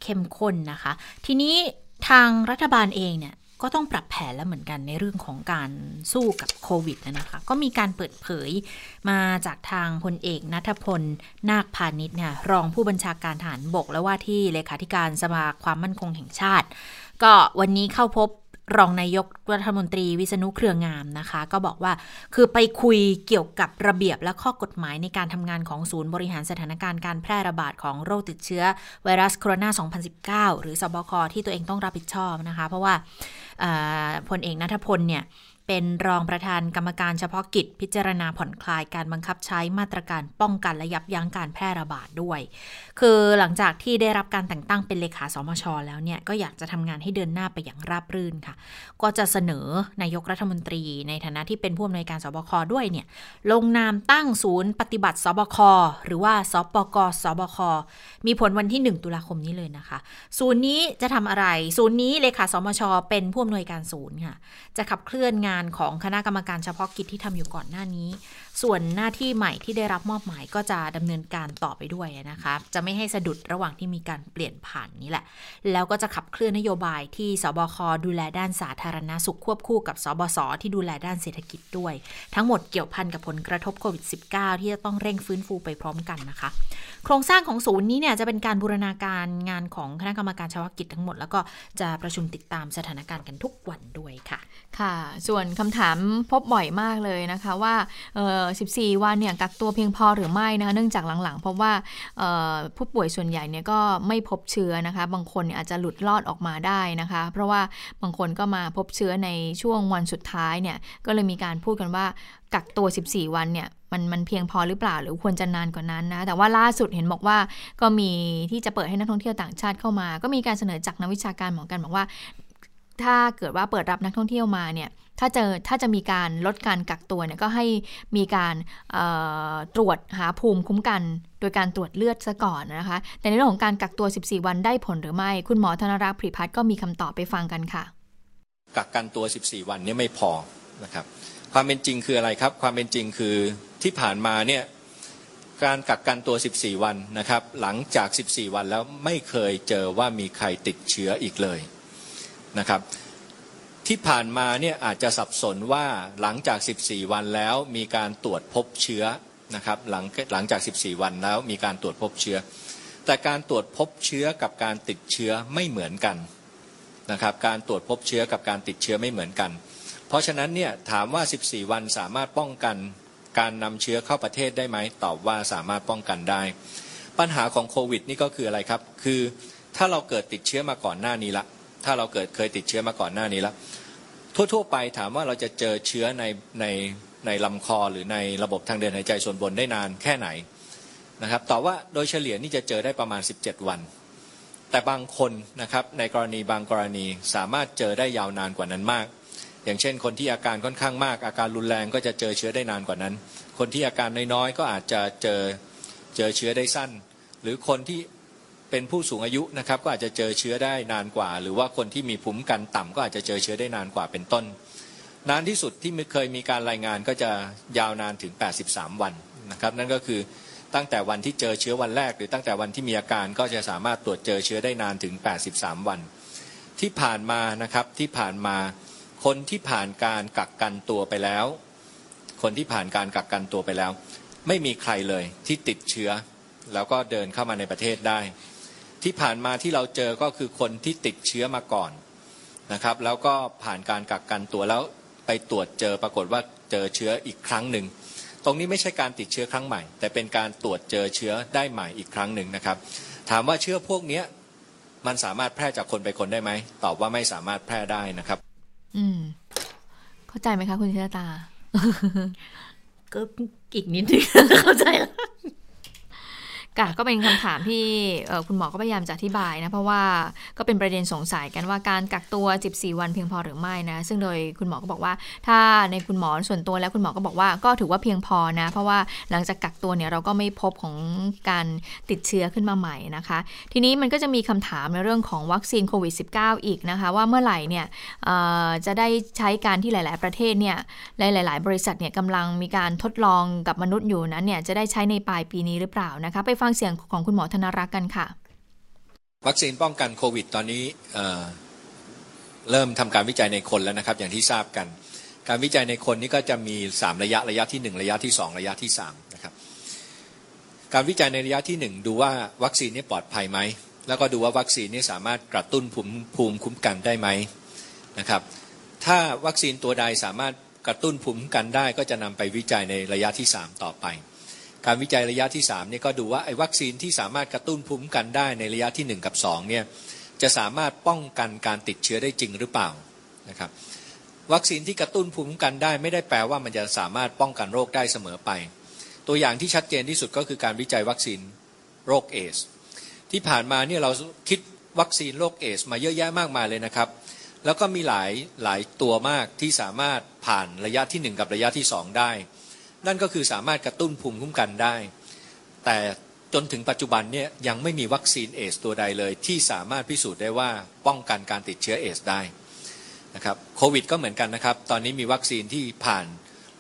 เข้มข้นนะคะ ทีนี้ทางรัฐบาลเองเนี่ย ก็ต้องปรับแผนแล้วเหมือนกันในเรื่องของการสู้กับโควิดนะคะ ก็มีการเปิดเผยมาจากทางพลเอกนัทพล นาคพาณิชย์เนี่ยรองผู้บัญชาการฐานบก และว่าที่เลขาธิการสภาความมั่นคงแห่งชาติ ก็วันนี้เข้าพบรองนายกรัฐมนตรีวิษณุเครืองามนะคะ ก็บอกว่าคือไปคุยเกี่ยวกับระเบียบและข้อกฎหมายในการทำงานของศูนย์บริหารสถานการณ์การแพร่ระบาดของโรคติดเชื้อไวรัสโคโรนา 2019 หรือสบคที่ตัวเองต้องรับผิดชอบนะคะ เพราะว่าอ่า พลเอกนัทพลเนี่ย เป็นรองประธานกรรมการเฉพาะกิจพิจารณาผ่อนคลายการบังคับใช้มาตรการป้องกันและยับยั้งการแพร่ระบาดด้วย คือหลังจากที่ได้รับการแต่งตั้งเป็นเลขาสมช แล้วเนี่ยก็อยากจะทำงานให้เดินหน้าไปอย่างราบรื่นค่ะ ก็จะเสนอนายกรัฐมนตรี ในฐานะที่เป็นผู้อำนวยการสบคด้วยเนี่ยลงนามตั้งศูนย์ปฏิบัติสบคหรือว่าสปกสบคมีผลวันที่ 1 ตุลาคมนี้เลยนะคะ ศูนย์นี้จะทำอะไร ศูนย์นี้เลขาสมช เป็นผู้อำนวยการศูนย์ค่ะจะขับเคลื่อนงานของคณะกรรมการเฉพาะกิจที่ทำอยู่ก่อนหน้านี้ ส่วนหน้าที่ใหม่ที่ได้รับมอบหมายก็จะดำเนินการต่อไปด้วยนะคะ จะไม่ให้สะดุดระหว่างที่มีการเปลี่ยนผ่านนี้แหละ แล้วก็จะขับเคลื่อนนโยบายที่สบคดูแลด้านสาธารณาสุขควบคู่กับสบสที่ดูแลด้านเศรษฐกิจด้วย ทั้งหมดเกี่ยวพันกับผลกระทบโควิด -19 ที่จะต้องเร่งฟื้นฟูไปพร้อมกันนะคะ โครงสร้างของศูนย์นี้เนี่ยจะเป็นการบูรณาการงานของคณะกรรมการเฉพาะกิจทั้งหมด แล้วก็จะประชุมติดตามสถานการณ์กันทุกวันด้วยค่ะ ค่ะ ส่วนคำถามพบบ่อยมากเลยนะคะว่าเออ14 วันเนี่ยกักตัวเพียงพอหรือไม่นะคะเนื่องจากหลังๆ เพราะว่าผู้ป่วยส่วนใหญ่เนี่ยก็ไม่พบเชื้อนะคะ บางคนเนี่ยอาจจะหลุดรอดออกมาได้นะคะ เพราะว่าบางคนก็มาพบเชื้อในช่วงวันสุดท้ายเนี่ยก็เลยมีการพูดกันว่ากักตัว 14 วันเนี่ยมันมันเพียงพอหรือเปล่าหรือควรจะนานกว่านั้นนะ แต่ว่าล่าสุดเห็นบอกว่าก็มีที่จะเปิดให้นักท่องเที่ยวต่างชาติเข้ามา ก็มีการเสนอจากนักวิชาการเหมือนกันบอกว่า ถ้าเกิดว่าเปิดรับนักท่องเที่ยวมาเนี่ย ถ้าเจอถ้าจะมีการลดการกักตัวเนี่ยก็ให้มีการตรวจหาภูมิคุ้มกัน โดยการตรวจเลือดซะก่อนนะคะ แต่ในเรื่องของการกักตัว 14 วันได้ผลหรือไม่ คุณหมอธนรักษ์ผริพัฒน์ก็มีคำตอบไปฟังกันค่ะ กักกันตัว 14 วันนี่ไม่พอนะครับ ความเป็นจริงคืออะไรครับ ความเป็นจริงคือที่ผ่านมาเนี่ยการกักกันตัว 14 วันนะครับ หลังจาก 14 วันแล้วไม่เคยเจอว่ามีใครติดเชื้ออีกเลยนะครับ ที่ผ่านมาเนี่ยอาจจะสับสนว่าหลังจาก 14 วันแล้วมีการตรวจพบเชื้อนะครับหลังหลังจาก 14 วันแล้วมีการตรวจพบเชื้อ แต่การตรวจพบเชื้อกับการติดเชื้อไม่เหมือนกันนะครับการตรวจพบเชื้อกับการติดเชื้อไม่เหมือนกัน เพราะฉะนั้นเนี่ยถามว่า 14 วันสามารถป้องกันการนำเชื้อเข้าประเทศได้ไหมตอบว่าสามารถป้องกันได้ ปัญหาของโควิดนี่ก็คืออะไรครับ คือถ้าเราเกิดติดเชื้อมาก่อนหน้านี้ละ ถ้าเราเกิดเคยติดเชื้อมาก่อนหน้านี้และทั่วๆไปถามว่าเราจะเจอเชื้อในในในลำคอหรือในระบบทางเดินหายใจส่วนบนได้นานแค่ไหนนะครับตอบว่าโดยเฉลี่ยนี่จะเจอได้ประมาณ 17 วัน แต่บางคนนะครับในกรณีบางกรณีสามารถเจอได้ยาวนานกว่านั้นมาก อย่างเช่น คนที่อาการค่อนข้างมาก อาการรุนแรงก็จะเจอเชื้อได้นานกว่านั้น คนที่อาการน้อยๆก็อาจจะเจอเจอเชื้อได้สั้น หรือคนที่ เป็นผู้สูงอายุนะครับก็อาจจะเจอเชื้อได้นานกว่า หรือว่าคนที่มีภูมิคันต่ำก็อาจจะเจอเชื้อได้นานกว่าเป็นต้น นานที่สุดที่เคยมีการรายงานก็จะยาวนานถึง 83 วันนะครับ นั่นก็คือตั้งแต่วันที่เจอเชื้อวันแรก หรือตั้งแต่วันที่มีอาการก็จะสามารถตรวจเจอเชื้อได้นานถึง 83 วัน ที่ผ่านมานะครับที่ผ่านมาคนที่ผ่านการกักกันตัวไปแล้ว คนที่ผ่านการกักกันตัวไปแล้ว ไม่มีใครเลยที่ติดเชื้อ แล้วก็เดินเข้ามาในประเทศได้ ที่ผ่านมาที่เราเจอก็คือคนที่ติดเชื้อมาก่อนนะครับ แล้วก็ผ่านการกักกันตัวแล้วไปตรวจเจอปรากฏว่าเจอเชื้ออีกครั้งหนึ่งตรงนี้ไม่ใช่การติดเชื้อครั้งใหม่ แต่เป็นการตรวจเจอเชื้อได้ใหม่อีกครั้งหนึ่งนะครับ ถามว่าเชื้อพวกนี้มันสามารถแพร่จากคนไปคนได้ไหมตอบว่าไม่สามารถแพร่ได้นะครับ อืม เข้าใจไหมคะ คุณชิตา ก็อีกนิดนึงเข้าใจแล้ว กะก็เป็นคำถามที่คุณหมอก็พยายามจะอธิบายนะ เพราะว่าก็เป็นประเด็นสงสัยกันว่าการกักตัว 14 วันเพียงพอหรือไม่นะ ซึ่งโดยคุณหมอก็บอกว่า ถ้าในคุณหมอส่วนตัวแล้วคุณหมอก็บอกว่าก็ถือว่าเพียงพอนะ เพราะว่าหลังจากกักตัวเนี่ยเราก็ไม่พบของการติดเชื้อขึ้นมาใหม่นะคะ ทีนี้มันก็จะมีคำถามในเรื่องของวัคซีนโควิด -19 อีกนะคะว่าเมื่อไหร่เนี่ยจะได้ใช้การที่หลาย ๆ ประเทศเนี่ยหลาย ๆ บริษัทเนี่ยกำลังมีการทดลองกับมนุษย์อยู่นั้นเนี่ยจะได้ใช้ในปลายปีนี้หรือเปล่านะคะไปฟังเสียงของคุณหมอธนรักษ์กันค่ะ วัคซีนป้องกันโควิด ตอนนี้เเริ่มทำการวิจัยในคนแล้วนะครับ อย่างที่ทราบกัน การวิจัยในคนนี้ก็จะมี 3 ระยะระยะที่ 1 ระยะที่ 2 ระยะที่3นะครับการวิจัยในระยะที่ 1 ดูว่าวัคซีนนี้ปลอดภัยไหมแล้วก็ดูว่าวัคซีนนี้สามารถกระตุ้นภูมิภูมิคุ้มกันได้ไหมนะครับ ถ้าวัคซีนตัวใดสามารถกระตุ้นภูมิคุ้มกันได้ ก็จะนำไปวิจัยในระยะที่ 3 ต่อไป การวิจัยระยะที่3เนี่ยก็ดูว่าไอ้วัคซีนที่สามารถกระตุ้นภูมิคุ้มกันได้ในระยะที่ 1 กับ2เนี่ยจะสามารถป้องกันการติดเชื้อได้จริงหรือเปล่านะครับวัคซีนที่กระตุ้นภูมิคุ้มกันได้ไม่ได้แปลว่ามันจะสามารถป้องกันโรคได้เสมอไป ตัวอย่างที่ชัดเจนที่สุดก็คือการวิจัยวัคซีนโรคเอดส์ที่ผ่านมาเนี่ยเราคิดวัคซีนโรคเอดส์มาเยอะแยะมากมายเลยนะครับ แล้วก็มีหลายหลายตัวมากที่สามารถผ่านระยะที่ 1 กับระยะที่ 2 ได้ นั่นก็คือสามารถกระตุ้นภูมิคุ้มกันได้ แต่จนถึงปัจจุบันเนี่ยยังไม่มีวัคซีนเอสตัวใดเลย ที่สามารถพิสูจน์ได้ว่าป้องกันการติดเชื้อเอสได้นะครับโควิดก็เหมือนกันนะครับ ตอนนี้มีวัคซีนที่ผ่าน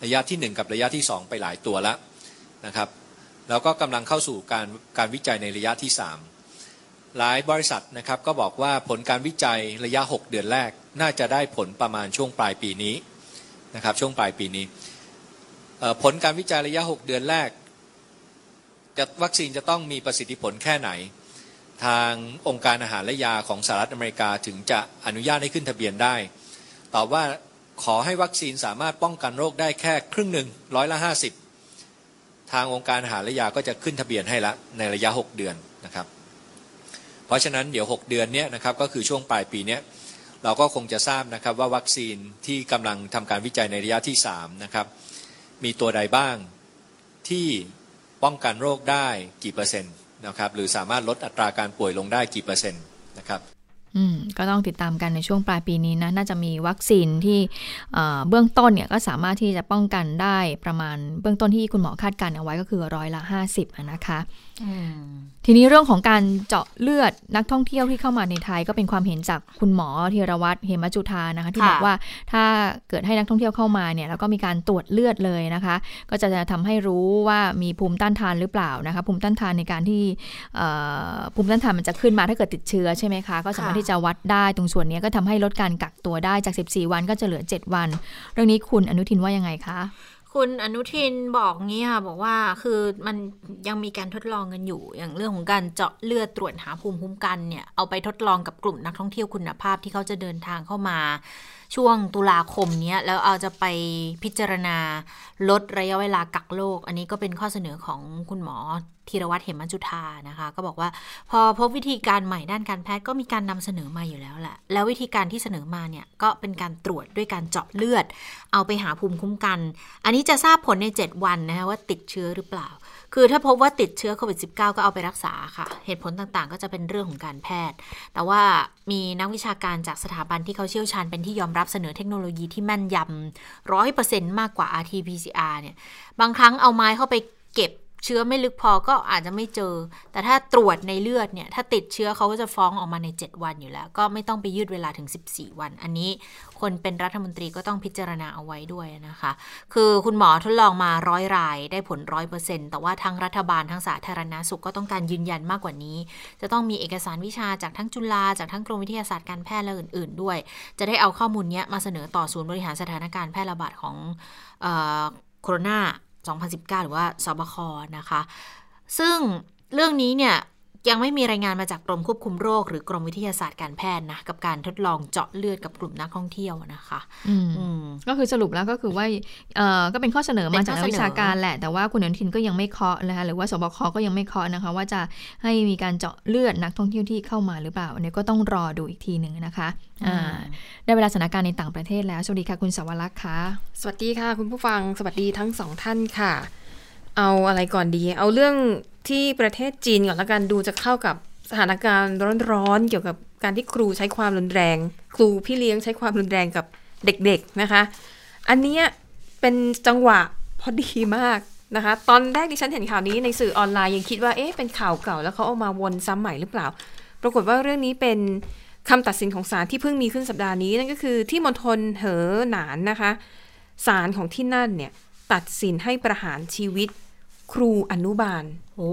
ระยะที่ 1 กับระยะที่ 2 ไปหลายตัวแล้วนะครับแล้วก็กำลังเข้าสู่การการวิจัยในระยะที่ 3 หลายบริษัทนะครับก็บอกว่าผลการวิจัยระยะ 6 เดือนแรก น่าจะได้ผลประมาณช่วงปลายปีนี้นะครับช่วงปลายปีนี้ ผลการวิจัยระยะ 6 เดือนแรกจะวัคซีนจะต้องมีประสิทธิผลแค่ไหน ทางองค์การอาหารและยาของสหรัฐอเมริกาถึงจะอนุญาตให้ขึ้นทะเบียนได้ ตอบว่าขอให้วัคซีนสามารถป้องกันโรคได้แค่ครึ่งหนึ่งร้อยละห้าสิบทางองค์การอาหารและยาก็จะขึ้นทะเบียนให้ละในระยะ 6 เดือนนะครับ เพราะฉะนั้นเดี๋ยว 6 เดือนนี้นะครับก็คือช่วงปลายปีนี้เราก็คงจะทราบนะครับว่าวัคซีนที่กำลังทำการวิจัยในระยะที่3นะครับ มีตัวใดบ้างที่ป้องกันโรคได้กี่เปอร์เซ็นต์นะครับหรือสามารถลดอัตราการป่วยลงได้กี่เปอร์เซ็นต์นะครับอืมก็ต้องติดตามกันในช่วงปลายปีนี้นะน่าจะมีวัคซีนที่เบื้องต้นเนี่ยก็สามารถที่จะป้องกันได้ประมาณเบื้องต้นที่คุณหมอคาดการเอาไว้ก็คือร้อยละ 50นะคะ ทีนี้เรื่องของการเจาะเลือดนักท่องเที่ยวที่เข้ามาในไทยก็เป็นความเห็นจากคุณหมอธีรวัตรเหมจุธานะคะที่บอกว่าถ้าเกิดให้นักท่องเที่ยวเข้ามาเนี่ยแล้วก็มีการตรวจเลือดเลยนะคะ ก็จะทำให้รู้ว่ามีภูมิต้านทานหรือเปล่านะคะภูมิต้านทานในการที่ภูมิต้านทานมันจะขึ้นมาถ้าเกิดติดเชื้อใช่ไหมคะก็สามารถที่จะวัดได้ตรงส่วนนี้ก็ทำให้ลดการกักตัวได้จาก 14 วันก็จะเหลือ 7 วัน เรื่องนี้คุณอนุทินว่ายังไงคะ คุณอนุทินบอกงี้ค่ะบอกว่าคือมันยังมีการทดลองกันอยู่ อย่างเรื่องของการเจาะเลือดตรวจหาภูมิคุ้มกันเนี่ยเอาไปทดลองกับกลุ่มนักท่องเที่ยวคุณภาพที่เขาจะเดินทางเข้ามาช่วงตุลาคมนี้แล้วเอาจะไปพิจารณาลดระยะเวลากักโรคอันนี้ก็เป็นข้อเสนอของคุณหมอ ธีรวัตรเหมจุธานะคะ ก็บอกว่าพอพบวิธีการใหม่ด้านการแพทย์ก็มีการนำเสนอมาอยู่แล้วแหละแล้ววิธีการที่เสนอมาเนี่ยก็เป็นการตรวจด้วยการเจาะเลือด เอาไปหาภูมิคุ้มกัน อันนี้จะทราบผลใน 7 วันนะคะว่าติดเชื้อหรือเปล่า คือถ้าพบว่าติดเชื้อโควิด -19 ก็เอาไปรักษาค่ะ เหตุผลต่างๆ ก็จะเป็นเรื่องของการแพทย์ แต่ว่ามีนักวิชาการจากสถาบันที่เขาเชี่ยวชาญเป็นที่ยอมรับเสนอเทคโนโลยีที่แม่นยำร้อยเปอร์เซ็นต์มากกว่า RT-PCR เนี่ย บางครั้งเอาไม้เข้าไปเก็บ เชื้อไม่ลึกพอก็อาจจะไม่เจอ แต่ถ้าตรวจในเลือดเนี่ย ถ้าติดเชื้อเขาก็จะฟ้องออกมาใน 7 วันอยู่แล้ว ก็ไม่ต้องไปยืดเวลาถึง 14 วัน อันนี้คนเป็นรัฐมนตรีก็ต้องพิจารณาเอาไว้ด้วยนะคะ คือคุณหมอทดลองมาร้อยรายได้ผลร้อยเปอร์เซ็นต์แต่ว่าทั้งรัฐบาลทั้งสาธารณาสุขก็ต้องการยืนยันมากกว่านี้ จะต้องมีเอกสารวิชาจากทั้งจุฬาจากทั้งกรมวิทยาศาสตร์การแพทย์และอื่น ๆ ด้วย จะได้เอาข้อมูลนี้มาเสนอต่อศูนย์บริหารสถานการณ์แพร่ระบาดของโคโรนา 2019 หรือว่าสบคนะคะ ซึ่งเรื่องนี้เนี่ย ยังไม่มีรายงานมาจากกรมควบคุมโรค หรือกรมวิทยาศาสตร์การแพทย์นะกับการทดลองเจาะเลือดกับกลุ่มนักท่องเที่ยวนะคะก็คือสรุปแล้วก็คือว่าก็เป็นข้อเสนอมาจากนักวิชาการแหละ แต่ว่าคุณอนุทินก็ยังไม่เคาะนะคะหรือว่าสบคก็ยังไม่เคาะนะคะ ว่าจะให้มีการเจาะเลือดนักท่องเที่ยวที่เข้ามาหรือเปล่าเนี่ยก็ต้องรอดูอีกทีหนึ่งนะคะได้เวลาสถานการณ์ในต่างประเทศแล้วสวัสดีค่ะคุณสวรักษ์ค่ะสวัสดีค่ะ คุณผู้ฟังสวัสดีทั้งสองท่านค่ะ เอาอะไรก่อนดี เอาเรื่องที่ประเทศจีนก่อนละกันดูจะเข้ากับสถานการณ์ร้อนๆเกี่ยวกับการที่ครูใช้ความรุนแรง ครูพี่เลี้ยงใช้ความรุนแรงกับเด็กๆนะคะ อันนี้เป็นจังหวะพอดีมากนะคะ ตอนแรกที่ฉันเห็นข่าวนี้ในสื่อออนไลน์ยังคิดว่าเอ๊ะเป็นข่าวเก่าแล้วเขาเอามาวนซ้ำใหม่หรือเปล่า ปรากฏว่าเรื่องนี้เป็นคำตัดสินของศาลที่เพิ่งมีขึ้นสัปดาห์นี้นั่นก็คือที่มณฑลเหอหนานนะคะศาลของที่นั่นเนี่ยตัดสินให้ประหารชีวิต ครูอนุบาล โอ้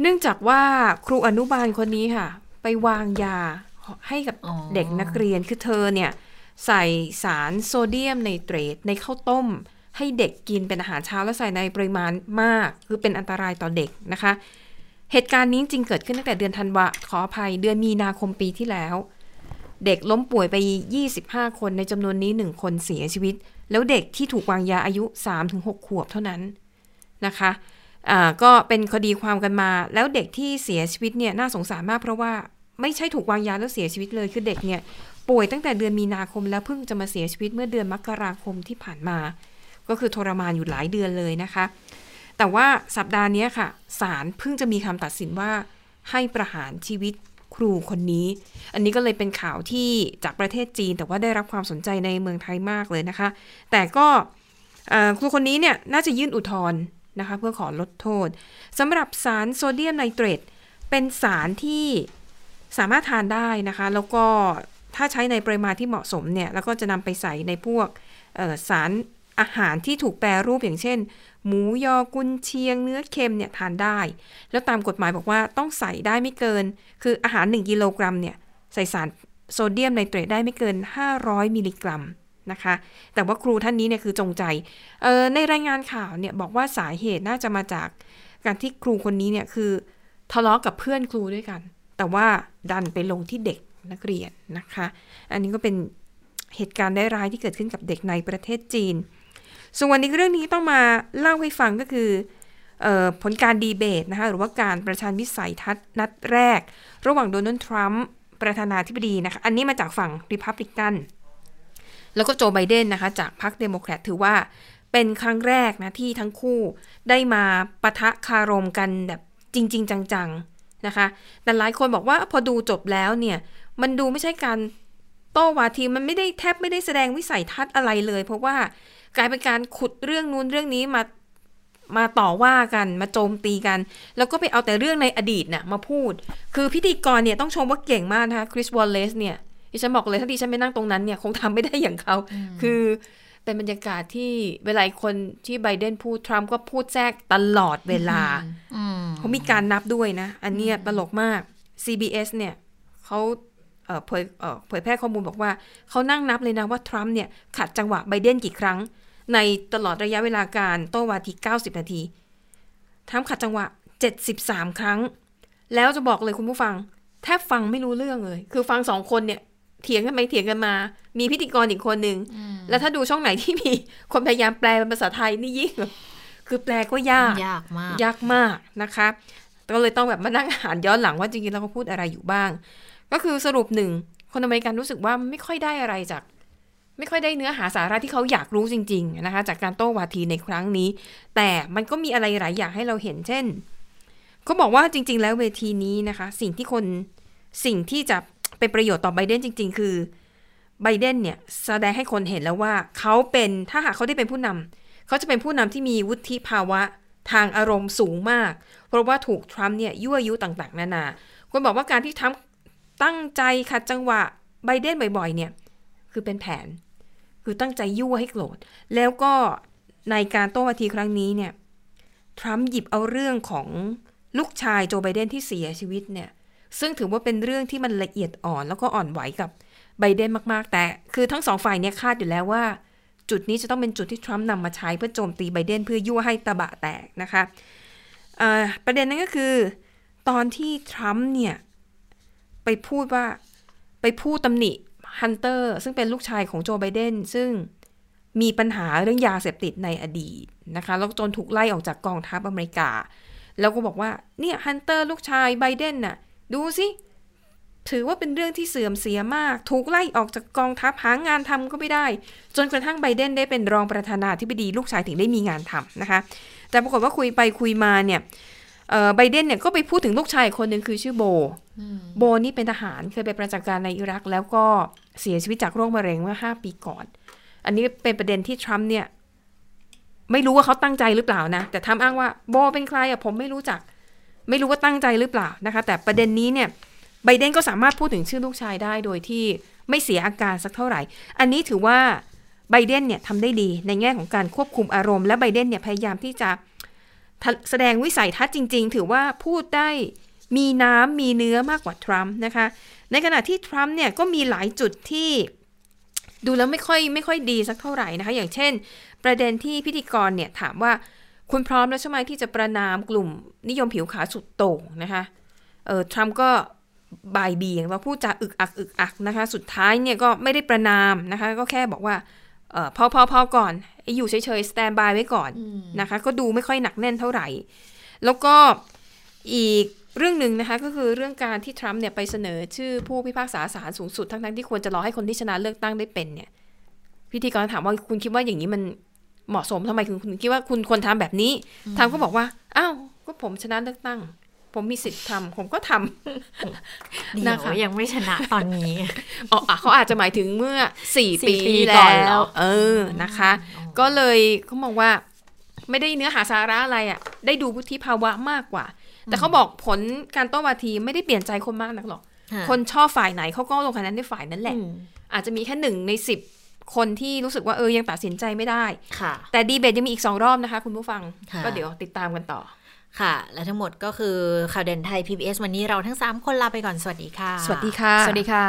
เนื่องจากว่าครูอนุบาลคนนี้ค่ะ ไปวางยาให้กับเด็กนักเรียนคือเธอเนี่ย ใส่สารโซเดียมไนเตรตในข้าวต้ม ให้เด็กกินเป็นอาหารเช้าและใส่ในปริมาณมาก คือเป็นอันตรายต่อเด็กนะคะ เหตุการณ์นี้จริงเกิดขึ้นตั้งแต่เดือนธันวาขออภัยเดือนมีนาคมปีที่แล้ว เด็กล้มป่วยไป 25 คนในจำนวนนี้ 1 คนเสียชีวิต แล้วเด็กที่ถูกวางยาอายุ 3-6 ขวบเท่านั้นนะคะ ก็เป็นคดีความกันมา แล้วเด็กที่เสียชีวิตเนี่ยน่าสงสารมากเพราะว่าไม่ใช่ถูกวางยาแล้วเสียชีวิตเลยคือเด็กเนี่ยป่วยตั้งแต่เดือนมีนาคมแล้วเพิ่งจะมาเสียชีวิตเมื่อเดือนมกราคมที่ผ่านมา ก็คือทรมานอยู่หลายเดือนเลยนะคะ แต่ว่าสัปดาห์นี้ค่ะศาลเพิ่งจะมีคำตัดสินว่าให้ประหารชีวิตครูคนนี้ อันนี้ก็เลยเป็นข่าวที่จากประเทศจีน แต่ว่าได้รับความสนใจในเมืองไทยมากเลยนะคะ แต่ก็ครูคนนี้เนี่ยน่าจะยื่นอุทธรณ์ นะคะเพื่อขอลดโทษสำหรับสารโซเดียมไนเตรตเป็นสารที่สามารถทานได้นะคะ แล้วก็ถ้าใช้ในปริมาณที่เหมาะสมเนี่ยแล้วก็จะนำไปใส่ในพวกสารอาหารที่ถูกแปรรูปอย่างเช่น หมูยอกุนเชียงเนื้อเค็มเนี่ยทานได้ แล้วตามกฎหมายบอกว่าต้องใส่ได้ไม่เกิน คืออาหาร 1 กิโลกรัมเนี่ยใส่สารโซเดียมไนเตรตได้ไม่เกิน 500 มิลลิกรัม นะคะ แต่ว่าครูท่านนี้เนี่ยคือจงใจ ในรายงานข่าวเนี่ยบอกว่าสาเหตุน่าจะมาจากการที่ครูคนนี้เนี่ยคือทะเลาะกับเพื่อนครูด้วยกัน แต่ว่าดันไปลงที่เด็กนักเรียนนะคะ อันนี้ก็เป็นเหตุการณ์เลวร้ายที่เกิดขึ้นกับเด็กในประเทศจีน ส่วนอีกเรื่องนี้ต้องมาเล่าให้ฟังก็คืออผลการดีเบตนะคะหรือว่าการประชันวิสัยทัศน์นัดแรก ระหว่างโดนัลด์ทรัมป์ประธานาธิบดีนะคะ อันนี้มาจากฝั่งริพับลิกัน แล้วก็โจไบเดนนะคะ จากพรรคเดโมแครตถือว่าเป็นครั้งแรกนะ ที่ทั้งคู่ได้มาปะทะคารมกันแบบจริง ๆ จังๆนะคะ แต่หลายคนบอกว่าพอดูจบแล้วเนี่ย มันดูไม่ใช่การโต้วาทีมันไม่ได้แทบไม่ได้แสดงวิสัยทัศน์อะไรเลย เพราะว่ากลายเป็นการขุดเรื่องนู้นเรื่องนี้มามาต่อว่ากันมาโจมตีกัน แล้วก็ไปเอาแต่เรื่องในอดีตน่ะมาพูด คือพิธีกรเนี่ยต้องชมว่าเก่งมากนะคะคริสวอลเลสเนี่ย ดิฉันบอกเลยถ้าดิฉันไปนั่งตรงนั้นเนี่ยคงทำไม่ได้อย่างเขา คือเป็นบรรยากาศที่เวลาคนที่ไบเดนพูดทรัมป์ก็พูดแทรกตลอดเวลาเขามีการนับด้วยนะ อันนี้ตลกมาก CBS เนี่ยเขาเผยเผยแพร่ข้อมูลบอกว่า เขานั่งนับเลยนะว่าทรัมป์เนี่ยขัดจังหวะไบเดนกี่ครั้ง ในตลอดระยะเวลาการโต้วาที 90 นาทีทรัมป์ขัดจังหวะ 73 ครั้ง แล้วจะบอกเลยคุณผู้ฟัง แทบฟังไม่รู้เรื่องเลย คือฟังสองคนเนี่ย เถียงกันไปเถียงกันมา มีพิธีกรอีกคนหนึ่งแล้วถ้าดูช่องไหนที่มีคนพยายามแปลเป็นภาษาไทยนี่ยิ่งคือแปลก็ยากยากมาก ยากมากนะคะก็เลยต้องแบบมานั่งอ่านย้อนหลังว่าจริงๆแล้วเขาพูดอะไรอยู่บ้าง ก็คือสรุปหนึ่งคนอเมริกันรู้สึกว่าไม่ค่อยได้อะไรจาก ไม่ค่อยได้เนื้อหาสาระที่เขาอยากรู้จริง ๆ นะคะ จากการโต้วาทีในครั้งนี้ แต่มันก็มีอะไรหลายอย่างให้เราเห็นเช่นเขาบอกว่าจริง ๆ แล้วเวทีนี้นะคะ สิ่งที่คนสิ่งที่จะ เป็นประโยชน์ต่อไบเดนจริง ๆ คือไบเดนเนี่ยแสดงให้คนเห็นแล้วว่า เขาเป็นถ้าหากเขาได้เป็นผู้นำเขาจะเป็นผู้นำที่มีวุฒิภาวะทางอารมณ์สูงมาก เพราะว่าถูกทรัมป์เนี่ยยั่วยุต่างๆ นานา คนบอกว่าการที่ทรัมป์ตั้งใจขัดจังหวะไบเดนบ่อยๆ เนี่ย คือเป็นแผน คือตั้งใจยั่วให้โกรธ แล้วก็ในการโต้วาทีครั้งนี้เนี่ย ทรัมป์หยิบเอาเรื่องของลูกชายโจไบเดนที่เสียชีวิตเนี่ย ซึ่งถือว่าเป็นเรื่องที่มันละเอียดอ่อนแล้วก็อ่อนไหวกับไบเดนมากๆ แต่ คือทั้งสองฝ่ายเนี่ยคาดอยู่แล้วว่า จุดนี้จะต้องเป็นจุดที่ทรัมป์นำมาใช้เพื่อโจมตีไบเดนเพื่อยั่วให้ตะบะแตกนะคะประเด็นนั้นก็คือ ตอนที่ทรัมป์เนี่ย ไปพูดว่าไปพูดตำหนิฮันเตอร์ซึ่งเป็นลูกชายของโจไบเดนซึ่งมีปัญหาเรื่องยาเสพติดในอดีตนะคะแล้วจนถูกไล่ออกจากกองทัพอเมริกา แล้วก็บอกว่าเนี่ยฮันเตอร์ลูกชายไบเดนน่ะ ดูสิถือว่าเป็นเรื่องที่เสื่อมเสียมาก ถูกไล่ออกจากกองทัพหางานทำก็ไม่ได้ จนกระทั่งไบเดนได้เป็นรองประธานาธิบดีลูกชายถึงได้มีงานทำนะคะ แต่ปรากฏว่าคุยไปคุยมาเนี่ยไบเดนเนี่ยก็ไปพูดถึงลูกชายคนหนึ่งคือชื่อโบ โบนี่เป็นทหารเคยไปประจำการในอิรัก แล้วก็เสียชีวิตจากโรคมะเร็งเมื่อ5ปีก่อน อันนี้เป็นประเด็นที่ทรัมป์เนี่ยไม่รู้ว่าเขาตั้งใจหรือเปล่านะ แต่ทำอ้างว่าโบเป็นใครอะผมไม่รู้จัก ไม่รู้ว่าตั้งใจหรือเปล่านะคะ แต่ประเด็นนี้เนี่ยไบเดนก็สามารถพูดถึงชื่อลูกชายได้โดยที่ไม่เสียอาการสักเท่าไหร่ อันนี้ถือว่าไบเดนเนี่ยทำได้ดีในแง่ของการควบคุมอารมณ์และไบเดนเนี่ยพยายามที่จะแสดงวิสัยทัศน์จริง ๆ ถือว่าพูดได้มีน้ำมีเนื้อมากกว่าทรัมป์นะคะ ในขณะที่ทรัมป์เนี่ยก็มีหลายจุดที่ดูแล้วไม่ค่อยไม่ค่อยดีสักเท่าไหร่นะคะ อย่างเช่น ประเด็นที่พิธีกรเนี่ยถามว่า คุณพร้อมแล้วใช่ไหมที่จะประนามกลุ่มนิยมผิวขาวสุดโต่งนะคะเออทรัมป์ก็บ่ายเบี่ยงว่าพูดจาอึกอักอึกอักนะคะ สุดท้ายเนี่ยก็ไม่ได้ประนามนะคะ ก็แค่บอกว่าเออพอพอพอก่อนอยู่เฉยๆสแตนบายไว้ก่อนนะคะ ก็ดูไม่ค่อยหนักแน่นเท่าไหร่ แล้วก็อีกเรื่องหนึ่งนะคะก็คือเรื่องการที่ทรัมป์เนี่ยไปเสนอชื่อผู้พิพากษาศาลสูงสุดทั้งๆที่ควรจะรอให้คนที่ชนะเลือกตั้งได้เป็นเนี่ยพิธีกรถามว่าคุณคิดว่าอย่างนี้มัน เหมาะสมทำไมคุณคุณคิดว่าคุณควรทำแบบนี้ทรัมป์ก็บอกว่าอ้าวก็ผมชนะเลือกตั้ง ผมมีสิทธิ์ทำผมก็ทำเดี๋ยนะคะวยังไม่ชนะตอนนี้อ๋ออะเขาอาจจะหมายถึงเมื่อสี่สี่ปีปีที่ก่อนเหรแล้อวเออนะคะ ก็เลยเขามองว่าไม่ได้เนื้อหาสาระอะไรอะ ได้ดูวุฒิภาวะมากกว่า แต่เขาบอกผลการโต้วาทีไม่ได้เปลี่ยนใจคนมากนักหรอกค่ะคนชอบฝ่ายไหนเขาก็ลงคะแนนในฝ่ายนั้นแหละอืมอาจจะมีแค่หนึ่งในสิบ คนที่รู้สึกว่าเออยังตัดสินใจไม่ได้ ค่ะ แต่ดีเบตยังมีอีกสองรอบนะคะ คุณผู้ฟังค่ะก็เดี๋ยวติดตามกันต่อ ค่ะ และทั้งหมดก็คือข่าวเด่นไทย PBS วันนี้เราทั้ง 3 คนลาไปก่อน สวัสดีค่ะ สวัสดีค่ะ สวัสดีค่ะ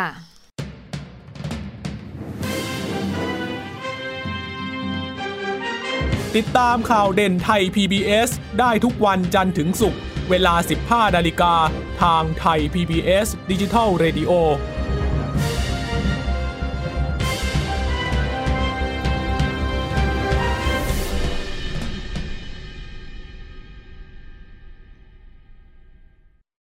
ติดตามข่าวเด่นไทย PBS ได้ทุกวันจันทร์ถึงศุกร์ เวลา 15นาฬิกา ทางไทย PBS ดิจิทัล Radio